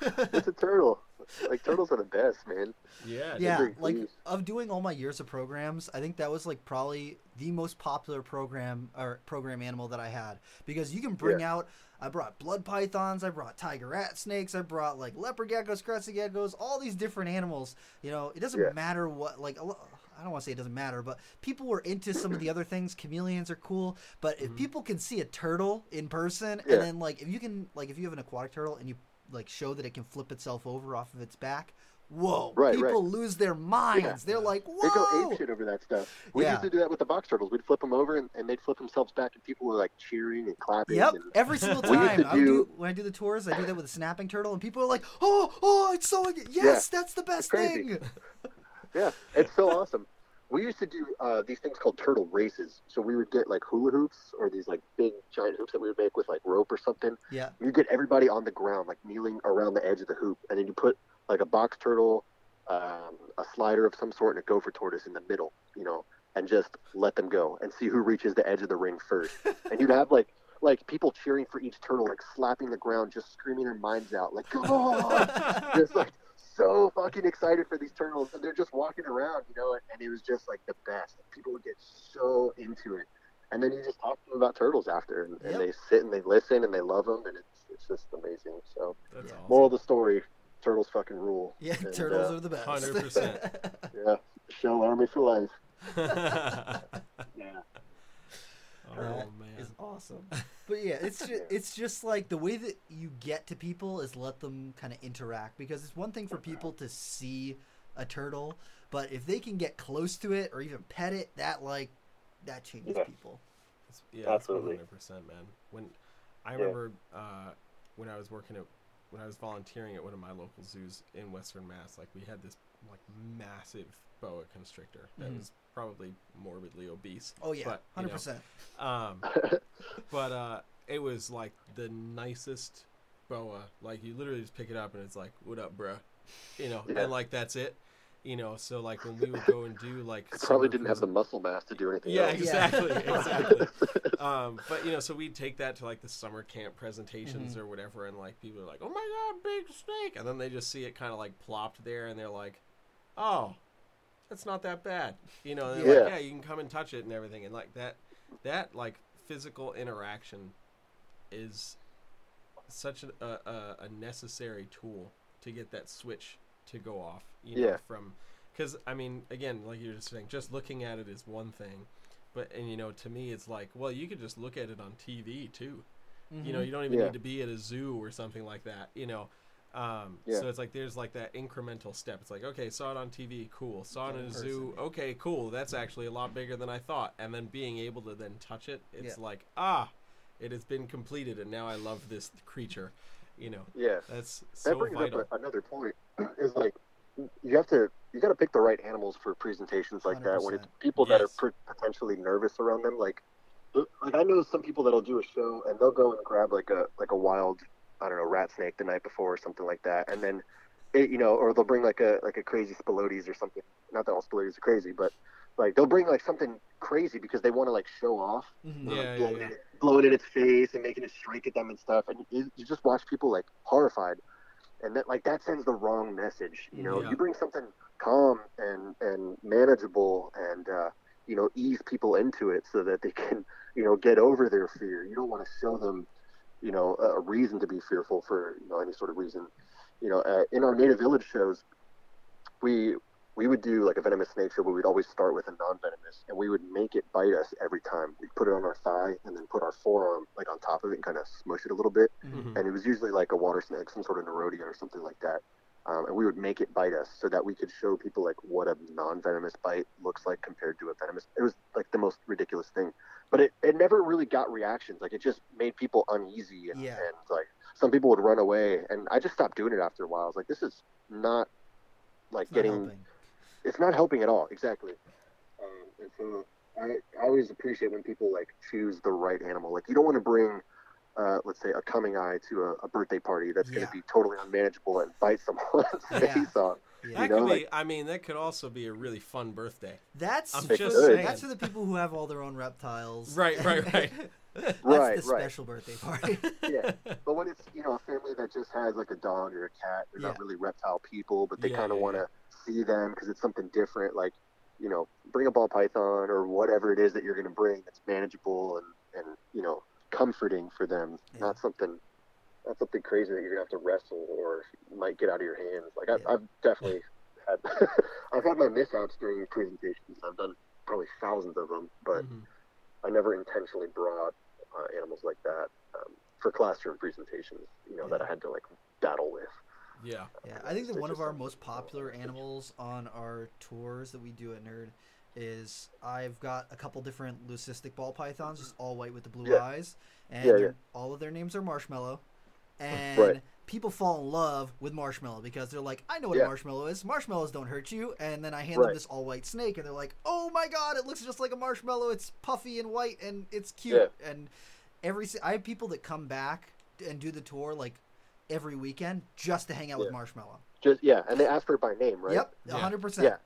It's a turtle. Like turtles are the best, man. Yeah. yeah, like pleased. of doing all my years of programs, I think that was like probably the most popular program or program animal that I had because you can bring out. I brought blood pythons, I brought tiger rat snakes, I brought like leopard geckos, crested geckos, all these different animals. You know, it doesn't Yeah. matter what like. a lo- I don't want to say it doesn't matter, but people were into some of the other things. Chameleons are cool, but if mm-hmm. people can see a turtle in person, Yeah. and then like if you can like if you have an aquatic turtle and you like show that it can flip itself over off of its back, whoa! Right, people right. lose their minds. Yeah. They're like, whoa! They go ape shit over that stuff. We Yeah. used to do that with the box turtles. We'd flip them over and, and they'd flip themselves back, and people were like cheering and clapping. Yep, And, every single time I do, do- when I do the tours, I do that with a snapping turtle, and people are like, "Oh, oh, it's so yes, that's the best thing." yeah, it's so awesome. We used to do uh, these things called turtle races. So we would get like hula hoops or these like big giant hoops that we would make with like rope or something. Yeah, You get everybody on the ground, like kneeling around the edge of the hoop, and then you put like a box turtle, um, a slider of some sort, and a gopher tortoise in the middle, you know, and just let them go and see who reaches the edge of the ring first. and you'd have like like people cheering for each turtle, like slapping the ground, just screaming their minds out, like "Come on!" just like so fucking excited for these turtles, and they're just walking around, you know, and, and it was just like the best. People would get so into it, and then you just talk to them about turtles after, and, and Yep. they sit and they listen and they love them, and it's it's just amazing. So, That's Yeah. awesome. moral of the story: turtles fucking rule. yeah, And, turtles uh, are the best. 100%. yeah, shell army for life. Yeah, That man. is awesome. But yeah, it's just, it's just like the way that you get to people is let them kind of interact because it's one thing for people to see a turtle, but if they can get close to it or even pet it, that like that changes Yeah. people. It's- Yeah, that's Absolutely. 100%, man. When I Yeah. remember uh, when I was working at when I was volunteering at one of my local zoos in Western Mass, like we had this like massive boa constrictor that Mhm. was probably morbidly obese. Oh yeah, But, you hundred know, percent. Um, but uh, it was like the nicest boa. Like you literally just pick it up and it's like, "What up, bruh?" You know, Yeah. and like that's it. You know, so like when we would go and do like it probably didn't have the muscle mass to do anything. yeah, else. exactly, exactly. um, but you know, so we'd take that to like the summer camp presentations Mm-hmm. or whatever, and like people are like, "Oh my god, big snake!" And then they just see it kind of like plopped there, and they're like, "Oh, that's not that bad," you know. And they're like, Yeah. "Yeah, you can come and touch it and everything," and like that, that like physical interaction is such a, a, a necessary tool to get that switch to go off. You know, Yeah. from because I mean, again, like you were just saying, just looking at it is one thing, but and you know, to me, it's like, well, you could just look at it on TV too. You know, mm-hmm. you don't even Yeah. need to be at a zoo or something like that. You know. Um, Yeah. So it's like there's like that incremental step. It's like okay, saw it on TV, cool. Saw it in a In zoo, okay, cool. That's actually a lot bigger than I thought. And then being able to then touch it, it's Yeah. like ah, it has been completed, and now I love this creature. You know, yeah. that's that so brings vital. up a, another point is like you have to you got to pick the right animals for presentations like that when it's 100%. people that are Yes. potentially nervous around them like like I know some people that'll do a show and they'll go and grab like a like a wild I don't know rat snake the night before or something like that and then it, you know or they'll bring like a like a crazy spilotes or something not that all spilotes are crazy but like they'll bring like something crazy because they want to like show off Mhm. They're, like, Yeah, yeah, yeah. It, blowing it in its face and making it strike at them and stuff. And you, you just watch people like horrified, and that like that sends the wrong message. You know, Yeah. you bring something calm and and manageable and uh, you know ease people into it so that they can you know get over their fear. You don't want to show them you know a reason to be fearful for you know any sort of reason. You know, uh, in our native village shows, we we would do like a venomous snake show, but we'd always start with a non-venomous, and we would make it bite us every time. We'd put it on our thigh and then put our forearm like on top of it and kind of smush it a little bit. Mhm. And it was usually like a water snake, some sort of Nerodia or something like that. Um, and we would make it bite us so that we could show people like what a non-venomous bite looks like compared to a venomous. It was like the most ridiculous thing, but it, it never really got reactions. Like it just made people uneasy and, Yeah. and like some people would run away. And I just stopped doing it after a while. I was like, this is not like It's getting helping. it's not helping at all exactly um, and so I, I always appreciate when people like choose the right animal like you don't want to bring uh, let's say a coming eye to a, a birthday party that's going Yeah. to be totally unmanageable and bite someone's Yeah. face off Yeah. That know, could be. like- I mean, that could also be a really fun birthday. That's I'm just could. saying. that's for the people who have all their own reptiles. Right, right, right. That's Right, the right. special birthday party. yeah. But when it's you know a family that just has like a dog or a cat, they're not really reptile people, but they Yeah, kind of yeah, want to see them because it's something different. Like you know, bring a ball python or whatever it is that you're going to bring that's manageable and and you know comforting for them. Yeah. Not something. Not something crazy that you're gonna have to wrestle or might get out of your hands. Like I've, Yeah. I've definitely had, I've had my mishaps during presentations. I've done probably thousands of them, but Mhm. I never intentionally brought uh, animals like that um, for classroom presentations. You know that I had to like battle with. Yeah. Yeah, I think that It's one of our most popular animals on our tours that we do at Nerd is I've got a couple different leucistic ball pythons, just all white with the blue Yeah. eyes, and Yeah, yeah. all of their names are Marshmallow, and Right. people fall in love with Marshmallow because they're like, I know what Yeah. a marshmallow is. Marshmallows don't hurt you, and then I hand them this all white snake, and they're like, Oh my god, it looks just like a marshmallow. It's puffy and white, and it's cute. And every I have people that come back and do the tour like every weekend just to hang out with Marshmallow. Just yeah, and they ask for it by name, right? Yep, Yeah. hundred percent. Yeah.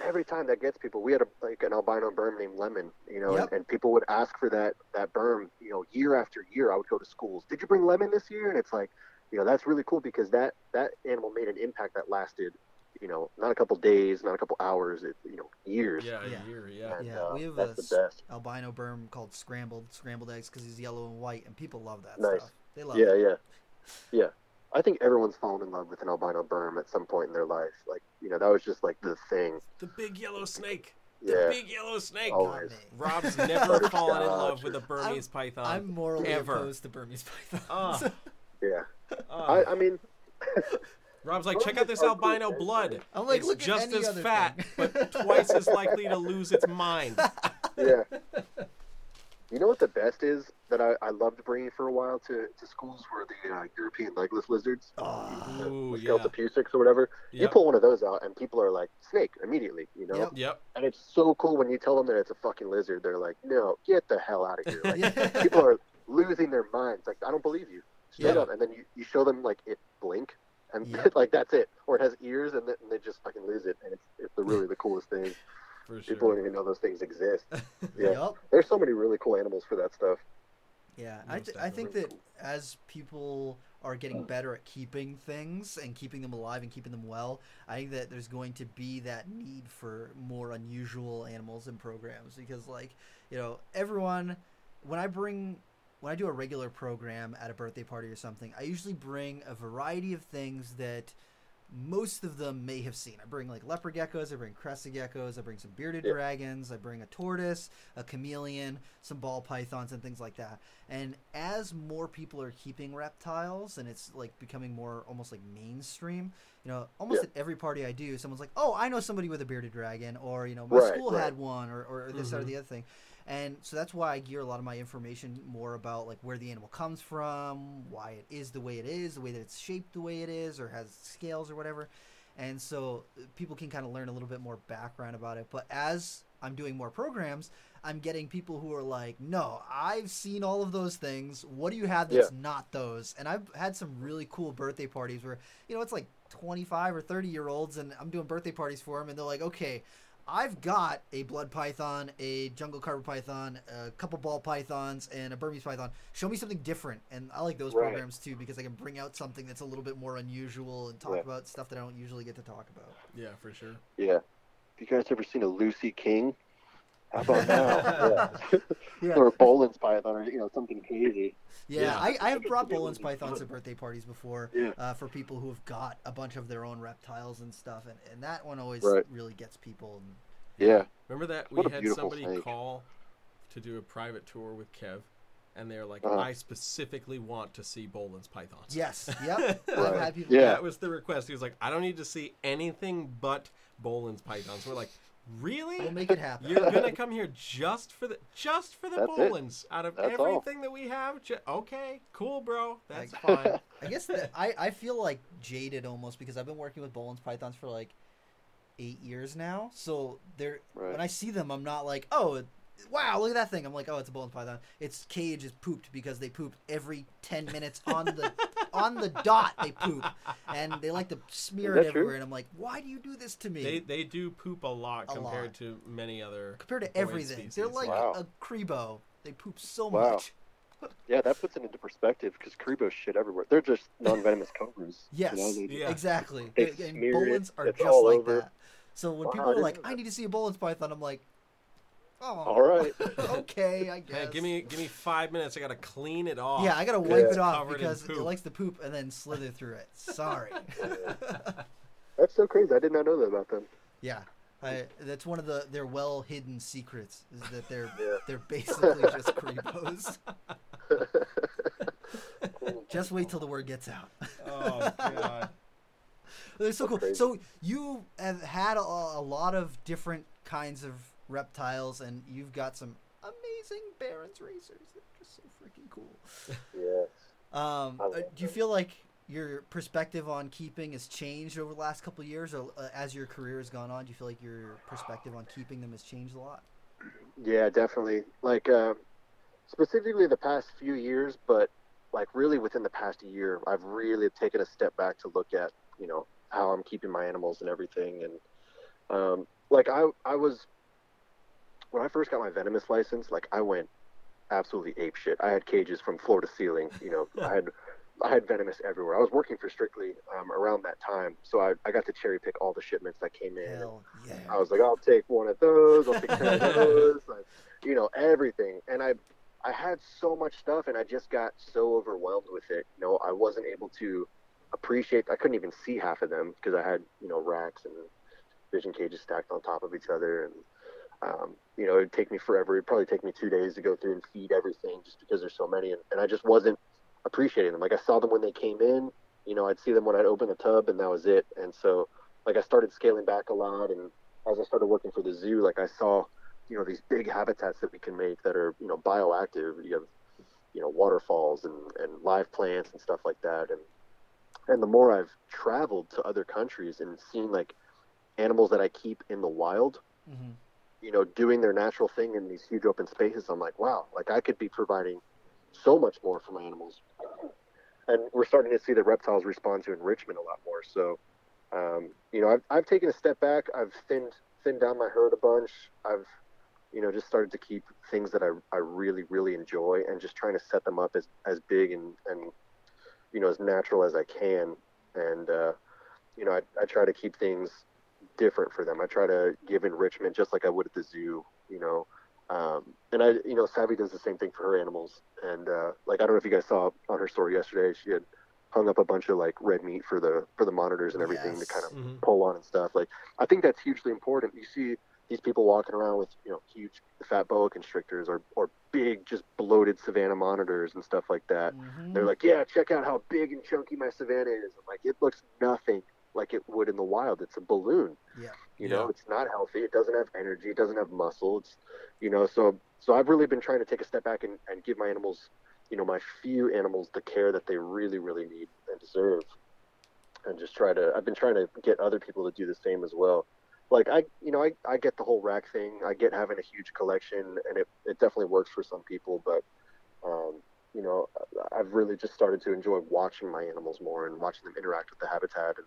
Every time that gets people, we had a like an albino berm named Lemon, you know, Yep. and, and people would ask for that that berm, you know, year after year. I would go to schools. Did you bring Lemon this year? And it's like, you know, that's really cool because that that animal made an impact that lasted, you know, not a couple days, not a couple hours, it, you know, years. Yeah, Yeah. a year, yeah. And, Yeah, uh, we have that's a the best. albino berm called scrambled scrambled eggs because he's yellow and white, and people love that Nice. stuff. They love Yeah, it. yeah, yeah. I think everyone's fallen in love with an albino berm at some point in their life. Like, you know, that was just like the thing. The big yellow snake. The Yeah. big yellow snake. Oh, Always. Rob's never fallen in love with a Burmese python. I'm morally ever. opposed to Burmese pythons. Ah. Yeah. Ah. I, I mean, Rob's like, check out this albino blood. I'm like, it's look at just any as other fat, thing. but twice as likely to lose its mind. yeah. You know what the best is that I, I loved bringing for a while to, to schools were the uh, European legless lizards, Ooh, the yeah. Sheltopusiks or whatever. You pull one of those out, and people are like, "Snake!" immediately, you know. Yep. Yep. And it's so cool when you tell them that it's a fucking lizard. They're like, "No, get the hell out of here!" Like, people are losing their minds. Like, I don't believe you. Straight Yeah. up. And then you, you show them like it blink, and Yeah. like that's it. Or it has ears, and, then and they just fucking lose it. And it's, it's the really the coolest thing. For People don't even know those things exist. Yeah. Yep. There's so many really cool animals for that stuff. Yeah, I, th- I think definitely. that as people are getting better at keeping things and keeping them alive and keeping them well, I think that there's going to be that need for more unusual animals and programs because, like, you know, everyone, when I bring, when I do a regular program at a birthday party or something, I usually bring a variety of things that most of them may have seen. I bring like leopard geckos, I bring crested geckos, I bring some bearded Yeah. dragons, I bring a tortoise, a chameleon, some ball pythons, and things like that. And as more people are keeping reptiles and it's like becoming more almost like mainstream, you know, almost Yeah. at every party I do, someone's like, "Oh, I know somebody with a bearded dragon," or you know, my Right, school right. had one, or, or this or Mhm. the other thing. And so that's why I gear a lot of my information more about like where the animal comes from, why it is the way it is, the way that it's shaped the way it is, or has scales or whatever. And so uh, people can kind of learn a little bit more background about it. But as I'm doing more programs, I'm getting people who are like, no, I've seen all of those things. What do you have that's not those? And I've had some really cool birthday parties where, you know, it's like 25 or 30 year olds, and I'm doing birthday parties for them, and they're like, okay, I've got a blood python, a jungle carpet python, a couple ball pythons, and a Burmese python. Show me something different, and I like those Right. programs too because I can bring out something that's a little bit more unusual and talk Yeah. about stuff that I don't usually get to talk about. Yeah, for sure. Yeah. Have you guys ever seen a Lucy King? How about now? yeah. Yeah. or a Boelen's python, or you know something crazy. Yeah, Yeah. I, I have brought Boelen's pythons to birthday parties before Yeah. uh, for people who have got a bunch of their own reptiles and stuff, and, and that one always Right. really gets people. And, Yeah. Remember that we What a had somebody snake. call to do a private tour with Kev, and they're like, Uh-huh. "I specifically want to see Boelen's pythons." yes, yep. I've Right. had people. Yeah. That was the request. He was like, "I don't need to see anything but Boelen's pythons." We're like, "Really? We'll make it happen. You're gonna come here just for the just for the That's. Boelens out of That's all. everything that we have? Ju- okay, cool, bro. That's fine." I guess that I, I feel like jaded almost because I've been working with Boelen's pythons for like eight years now. So they're Right. when I see them, I'm not like, oh, wow, look at that thing. I'm like, oh, it's a Boelen's python. Its cage is pooped because they poop every ten minutes on the on the dot. They poop and they like to smear it that true? everywhere. And I'm like, why do you do this to me? They they do poop a lot A compared lot. to many other Compared to boy everything, they're like Wow. a cribo. They poop so Wow. much. Yeah, that puts it into perspective because Cribos shit everywhere. They're just non-venomous cobras. Yes, You know, they- Yeah. exactly. They And- and it, Boelens are just like over. that. So when Wow, people are like, know "I need to see a Boelens python," I'm like, "Oh, All right. okay, I guess." Man, give me give me five minutes. I gotta clean it off. Yeah, I gotta wipe Yeah. it off because it likes to poop and then slither through it. Sorry. That's so crazy. I did not know that about them. yeah, I, that's one of the their well hidden secrets is that they're Yeah. they're basically just cribos. Just wait till the word gets out. Oh god. They're so That's cool. crazy. So you have had a, a lot of different kinds of reptiles, and you've got some amazing Barons racers. They're just so freaking cool. yes. Um, uh, do you feel like your perspective on keeping has changed over the last couple of years, or uh, as your career has gone on? Do you feel like your perspective on keeping them has changed a lot? Yeah, definitely. Like uh, specifically the past few years, but like really within the past year, I've really taken a step back to look at you know how I'm keeping my animals and everything. And um, like I I was when I first got my venomous license, like I went absolutely ape shit. I had cages from floor to ceiling. You know, I had I had venomous everywhere. I was working for Strictly um, around that time, so I, I got to cherry pick all the shipments that came in. Yeah! I was like, I'll take one of those. I'll take ten of those. Like, you know, everything. And I, I had so much stuff, and I just got so overwhelmed with it. You know, I wasn't able to appreciate. I couldn't even see half of them because I had, you know, racks and vision cages stacked on top of each other, and um, you know, it'd take me forever. It'd probably take me two days to go through and feed everything, just because there's so many, and, and I just wasn't appreciating them. Like I saw them when they came in. You know, I'd see them when I'd open the tub, and that was it. And so like I started scaling back a lot and as I started working for the zoo like I saw you know these big habitats that we can make that are you know bioactive you have you know waterfalls and, and live plants and stuff like that and and the more I've traveled to other countries and seen like animals that I keep in the wild hmm you know doing their natural thing in these huge open spaces I'm like wow like I could be providing so much more for my animals. And we're starting to see the reptiles respond to enrichment a lot more. So um, you know I've, I've taken a step back. I've thinned thinned down my herd a bunch. I've you know just started to keep things that I, I really really enjoy and just trying to set them up as, as big and, and you know as natural as I can. And uh, you know I, I try to keep things different for them I try to give enrichment just like I would at the zoo you know um, and I you know Savvy does the same thing for her animals and uh, like I don't know if you guys saw on her story yesterday she had hung up a bunch of like red meat for the for the monitors and everything Yes. to kind of Mhm. pull on and stuff. Like I think that's hugely important. You see these people walking around with you know huge fat boa constrictors or or big just bloated savannah monitors and stuff like that. hmm They're like, yeah, check out how big and chunky my savannah is. I'm like, it looks nothing like it would in the wild. It's a balloon. Yeah. You know, Yeah. it's not healthy. It doesn't have energy. It doesn't have muscle. It's, you know, so so I've really been trying to take a step back and, and give my animals, you know, my few animals the care that they really, really need and deserve. And just try to, I've been trying to get other people to do the same as well. Like I, you know, I, I get the whole rack thing. I get having a huge collection and it, it definitely works for some people, but, um, you know, I've really just started to enjoy watching my animals more and watching them interact with the habitat and,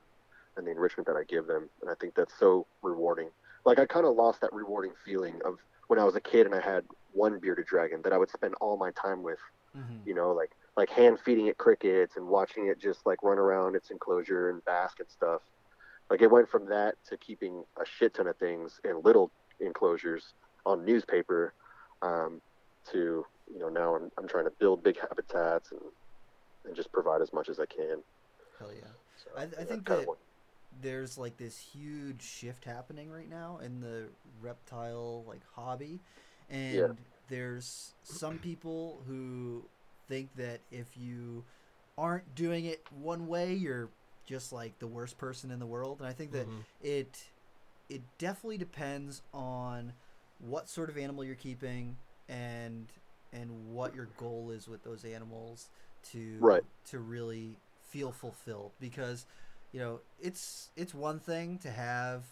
and the enrichment that I give them. And I think that's so rewarding. Like I kind of lost that rewarding feeling of when I was a kid and I had one bearded dragon that I would spend all my time with, hmm you know, like like hand feeding it crickets and watching it just like run around its enclosure and bask and stuff. Like it went from that to keeping a shit ton of things in little enclosures on newspaper um, to you know now I'm, I'm trying to build big habitats and and just provide as much as I can. Hell yeah. So, I- I that's think that- there's like this huge shift happening right now in the reptile like hobby and Yeah. there's some people who think that if you aren't doing it one way you're just like the worst person in the world and i think that Mhm. it it definitely depends on what sort of animal you're keeping and and what your goal is with those animals to Right. to really feel fulfilled because you know it's it's one thing to have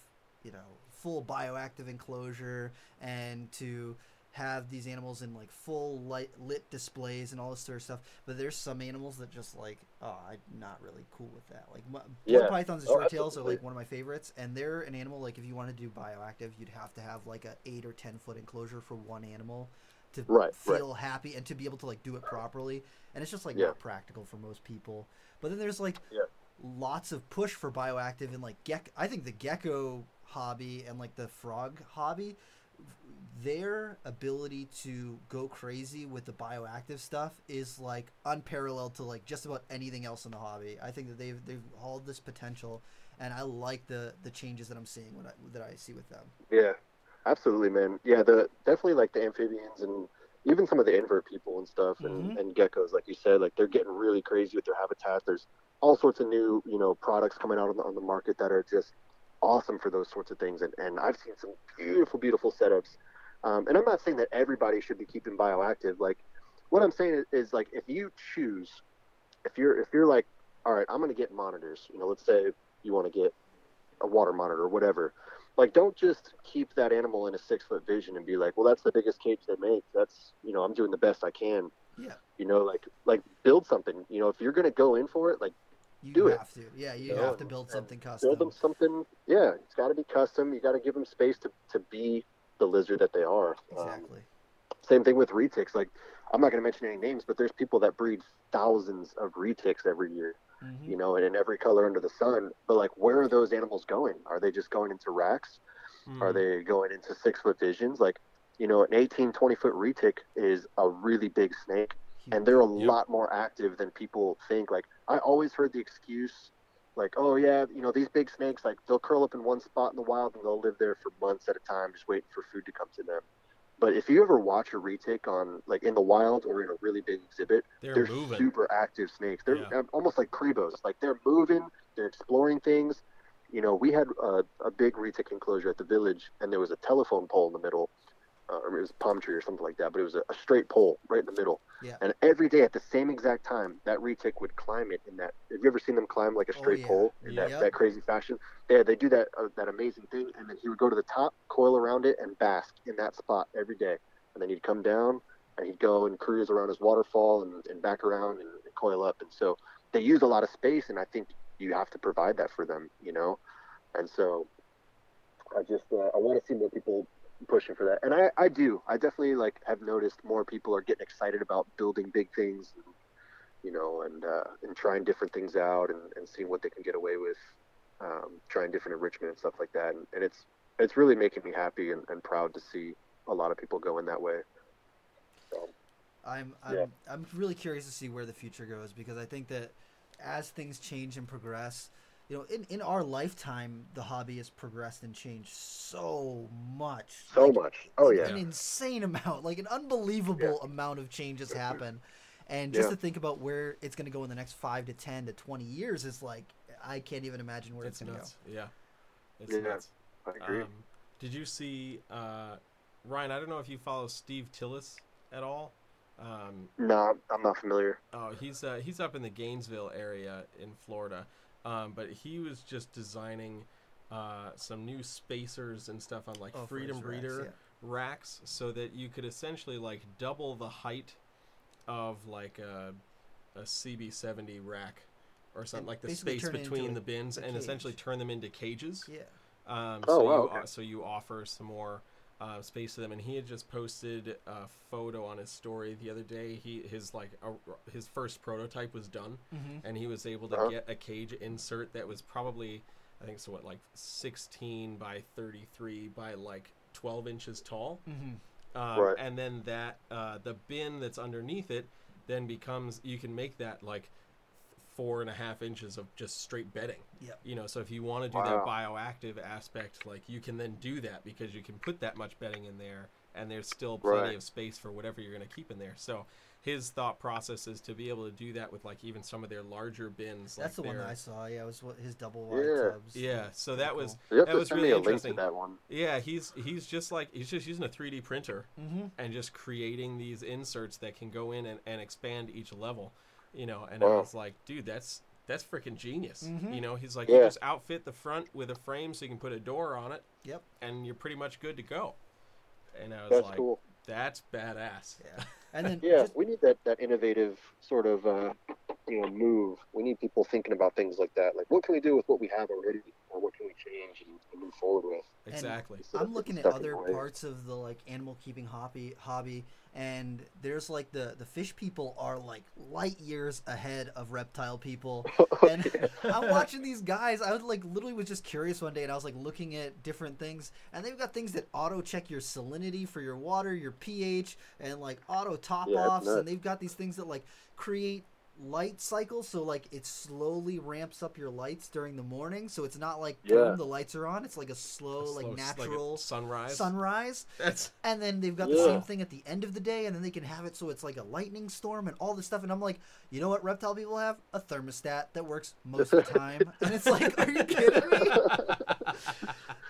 you know full bioactive enclosure and to have these animals in like full light lit displays and all this sort of stuff but there's some animals that just like oh i'm not really cool with that like my, Yeah. blood pythons and Oh, short tails are like one of my favorites and they're an animal like if you want to do bioactive you'd have to have like a 8 or 10 foot enclosure for one animal to Right, right. feel happy and to be able to like do it properly. And it's just like Yeah. not practical for most people. But then there's like Yeah. Lots of push for bioactive and like gecko. I think the gecko hobby and like the frog hobby their ability to go crazy with the bioactive stuff is like unparalleled to like just about anything else in the hobby. I think that they've they've all this potential, and I like the the changes that I'm seeing when I, that I see with them. Yeah, absolutely, man. Yeah, the definitely like the amphibians and even some of the invert people and stuff and, Mhm. and geckos, like you said, like they're getting really crazy with their habitat. There's all sorts of new, you know, products coming out on the, on the market that are just awesome for those sorts of things. And, and I've seen some beautiful, beautiful setups. Um, and I'm not saying that everybody should be keeping bioactive. Like, what I'm saying is, is like if you choose, if you're if you're like, all right, I'm going to get monitors. You know, let's say you want to get a water monitor or whatever like don't just keep that animal in a six foot vision and be like well that's the biggest cage they make that's you know i'm doing the best i can Yeah. you know like like build something you know if you're going to go in for it like You Do it. have to, yeah, you You know, have to build something custom. build them something yeah it's got to be custom you got to give them space to, to be the lizard that they are Um, Exactly. same thing with retics like i'm not going to mention any names but there's people that breed thousands of retics every year Mhm. you know and in every color under the sun but like where are those animals going are they just going into racks Are Mhm. they going into six foot visions? Like, you know, an 18, 20 foot retic is a really big snake, and they're a Yep. lot more active than people think. Like, I always heard the excuse, like, oh, yeah, you know, these big snakes, like, they'll curl up in one spot in the wild and they'll live there for months at a time just waiting for food to come to them. But if you ever watch a retic on, like, in the wild or in a really big exhibit, They're, they're super active snakes. They're Yeah. uh, almost like Cribos. Like they're moving, they're exploring things. You know, we had a, a big retic enclosure at the village, and there was a telephone pole in the middle, uh, or it was a palm tree or something like that. But it was a, a straight pole right in the middle. Yeah. And every day at the same exact time, that retic would climb it. In that, have you ever seen them climb like a Oh, straight yeah. pole in that, Yep. that crazy fashion? Yeah, they do that uh, that amazing thing, and then he would go to the top, coil around it, and bask in that spot every day. And then he'd come down, and he'd go and cruise around his waterfall and, and back around and, and coil up. And so they use a lot of space, and I think you have to provide that for them, you know. And so I just uh, I want to see more people pushing for that, and I I do. I definitely like have noticed more people are getting excited about building big things, and, you know, and uh, and trying different things out and, and seeing what they can get away with, um, trying different enrichment and stuff like that. And, and it's it's really making me happy and, and proud to see a lot of people going that way. So, I'm I'm, Yeah. I'm really curious to see where the future goes because I think that as things change and progress, you know, in, in our lifetime, the hobby has progressed and changed so much. so Like, much. Oh yeah. An insane amount, like an unbelievable amount of changes happen. And just Yeah. to think about where it's going to go in the next five to 10 to 20 years is like, I can't even imagine where it's, It's going to go. Yeah. It's Yeah. nuts. I agree. Um, did you see uh, Ryan? I don't know if you follow Steve Tillis at all. Um, no, I'm not familiar. oh, he's uh, he's up in the Gainesville area in Florida, um, but he was just designing uh, some new spacers and stuff on like Oh, Freedom his racks, Breeder yeah. racks, so that you could essentially like double the height of like a, a CB70 rack or something And like the space turn it into between the bins, a and essentially turn them into cages. Yeah. Um, Oh, so, wow, you, okay. so you offer some more uh, space to them, and he had just posted a photo on his story the other day. He his like a, his first prototype was done, Mm-hmm. and he was able to Uh-huh. get a cage insert that was probably I think so what like 16 by 33 by like 12 inches tall. Mm-hmm. Um, Right. And then that uh, the bin that's underneath it then becomes you can make that like four and a half inches of just straight bedding. Yep. You know, so if you want to do that bioactive aspect, like you can then do that because you can put that much bedding in there, and there's still plenty Right. of space for whatever you're going to keep in there. So his thought process is to be able to do that with like even some of their larger bins. That's like the one that I saw. Yeah, it was what his double wide Yeah. tubs. Yeah, so that was You that was really me a link to interesting. that one. Yeah, he's he's just like he's just using a 3D printer Mm-hmm. and just creating these inserts that can go in and, and expand each level you know and Wow. i was like dude that's that's freaking genius Mhm. you know he's like Yeah. you just outfit the front with a frame so you can put a door on it Yep. and you're pretty much good to go and i was That's like cool. that's badass Yeah. And then Yeah, just, we need that, that innovative sort of uh, you know move. We need people thinking about things like that. Like, what can we do with what we have already? Or what can we change and, and move forward with. Exactly. Instead of I'm looking at other your ways. parts of the like animal keeping hobby hobby and there's like the the fish people are like light years ahead of reptile people oh, and I'm watching these guys I was like literally was just curious one day and I was like looking at different things and they've got things that auto check your salinity for your water your pH and like auto top Yeah, offs and they've got these things that like create light cycle, so like it slowly ramps up your lights during the morning so it's not like Yeah. boom the lights are on it's like a slow, Slow- like a natural sunrise. sunrise That's and then they've got the same thing at the end of the day and then they can have it so it's like a lightning storm and all this stuff and i'm like you know what reptile people have a thermostat that works most of the time and it's like are you kidding me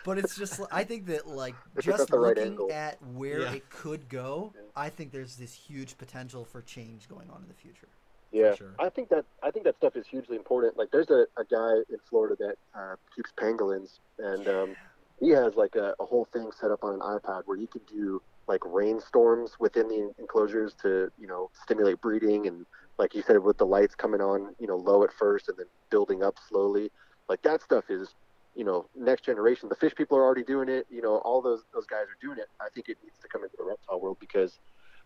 but it's just i think that like it's just at the right looking at where Yeah. it could go Yeah. i think there's this huge potential for change going on in the future Yeah, sure. I think that I think that stuff is hugely important. Like, there's a, a guy in Florida that uh, keeps pangolins, and um, he has like a, a whole thing set up on an iPad where you can do like rainstorms within the enclosures to you know stimulate breeding, and like you said, with the lights coming on, you know, low at first and then building up slowly. Like that stuff is, you know, next generation. The fish people are already doing it. You know, all those those guys are doing it. I think it needs to come into the reptile world because.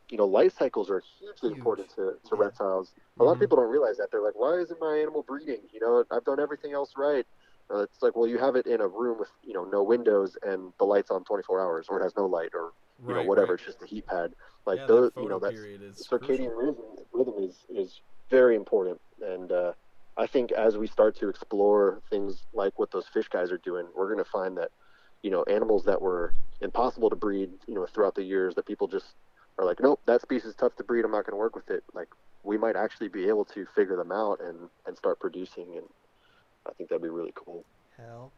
You know, life cycles are hugely Huge. important to, to Yeah. reptiles. A lot of Mhm. people don't realize that. They're like, why isn't my animal breeding? You know, I've done everything else right. Uh, it's like, well, you have it in a room with, you know, no windows and the light's on 24 hours, or it has no light, or you know, whatever. right. It's just a heat pad. Like yeah, those, you know, photo that's period is circadian rhythm, rhythm is is very important. And uh, I think as we start to explore things like what those fish guys are doing, we're going to find that, you know, animals that were impossible to breed, you know, throughout the years that people just are like, nope, that species is tough to breed. I'm not going to work with it. Like we might actually be able to figure them out and and start producing. And I think that'd be really cool. hell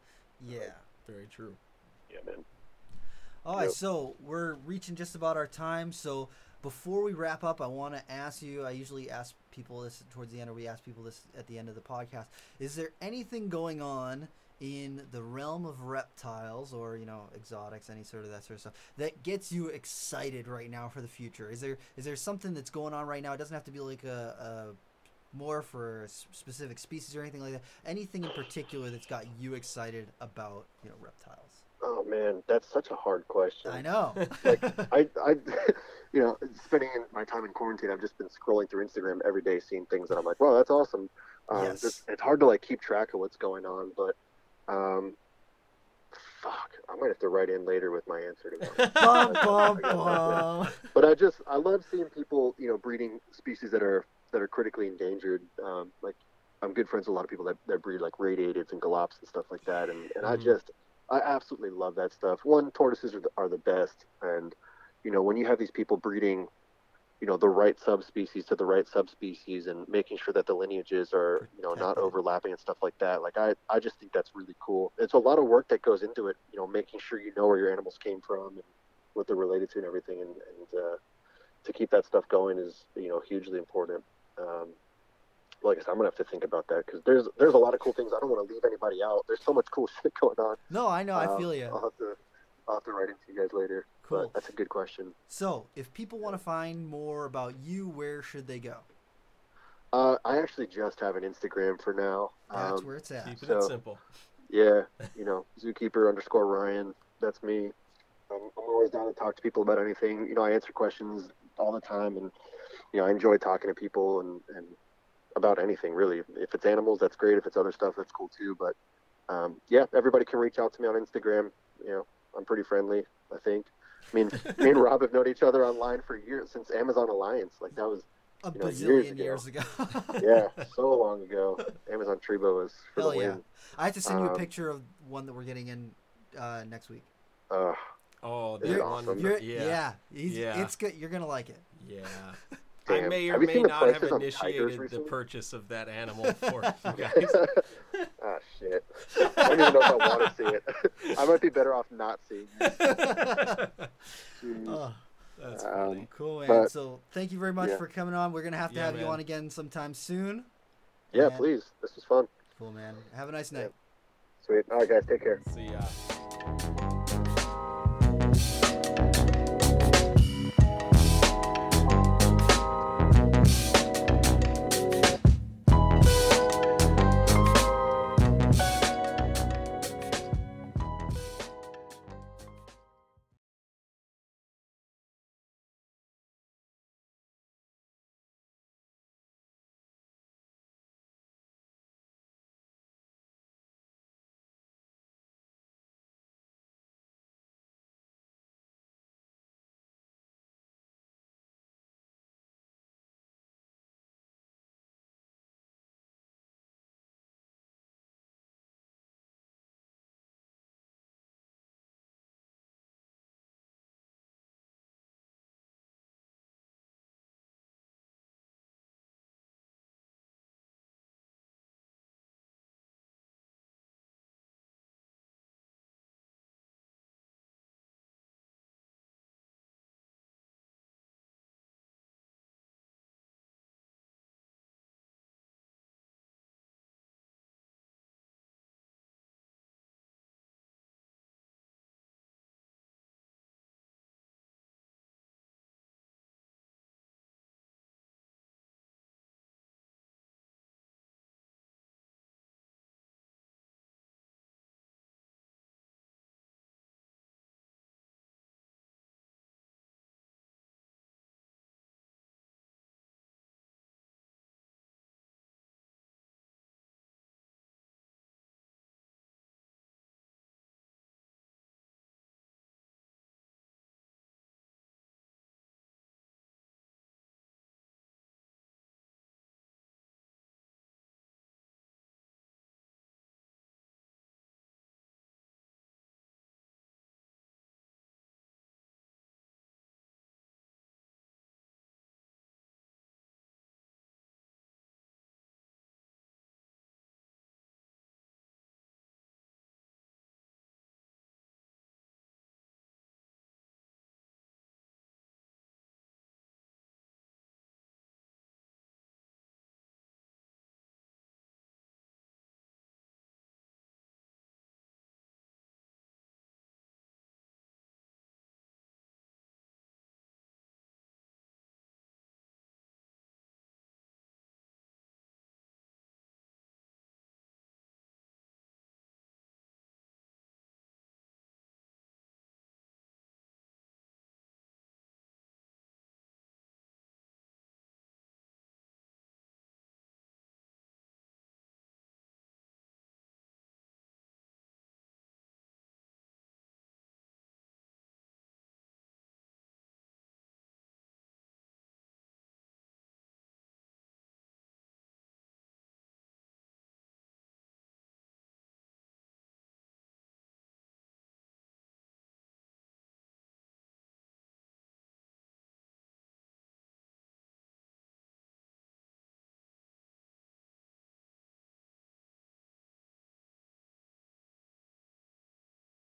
yeah Very true. Yeah, man. All right, Yep. so we're reaching just about our time. So before we wrap up, I want to ask you. I usually ask people this towards the end, or we ask people this at the end of the podcast. Is there anything going on in the realm of reptiles, or you know, exotics, any sort of that sort of stuff, that gets you excited right now for the future? Is there is there something that's going on right now? It doesn't have to be like a. a more for specific species or anything like that. Anything in particular that's got you excited about, you know, reptiles? Oh man, that's such a hard question. I know. I, I, you know, spending my time in quarantine, I've just been scrolling through Instagram every day, seeing things that I'm like, wow, that's awesome. Um, Yes. it's hard to like keep track of what's going on, but, um, fuck, I might have to write in later with my answer to that. bum, bum, bum. but I just, I love seeing people, you know, breeding species that are that are critically endangered. Um, like, I'm good friends with a lot of people that, that breed like radiateds and galops and stuff like that, and and I Mhm. just, I absolutely love that stuff. One, tortoises are the, are the best, and you know, when you have these people breeding, you know, the right subspecies to the right subspecies, and making sure that the lineages are, you know, not overlapping and stuff like that. Like, I, I just think that's really cool. It's a lot of work that goes into it. You know, making sure you know where your animals came from and what they're related to and everything, and, and uh, to keep that stuff going is, you know, hugely important. Um, like I said, I'm gonna have to think about that because there's there's a lot of cool things. I don't want to leave anybody out. There's so much cool shit going on. No, I know. I feel you. I'll have to I'll have to write into you guys later. Cool. But that's a good question. So, if people want to find more about you, where should they go? Uh, I actually just have an Instagram for now. That's Um, where it's at. Keeping So- it simple. Yeah, you know, zookeeper underscore Ryan. That's me. I'm, I'm always down to talk to people about anything. You know, I answer questions all the time, and you know, I enjoy talking to people and and about anything really. If it's animals, that's great. If it's other stuff, that's cool too. But um, yeah, everybody can reach out to me on Instagram. You know, I'm pretty friendly. I think. I mean, me and Rob have known each other online for years since Amazon Alliance. Like that was A you know, bazillion years years ago. yeah, so long ago. Amazon tree boa was for Hell the yeah. I have to send you a Um, picture of one that we're getting in uh, next week. Uh, Oh, Is that it one. awesome? You're, yeah. yeah, he's, Yeah. it's good. You're gonna like it. Yeah. I may or may not have prices on tigers initiated the purchase of that animal for you guys. ah, shit. I don't even know if I want to see it. I might be better off not seeing it. Oh, That's Um, funny. cool, man. But- so, thank you very much yeah. for coming on. We're gonna have to Yeah, have you on again sometime soon. yeah, And- please. This was fun. Cool, man. Have a nice night. Sweet. All right, guys. Take care. See ya.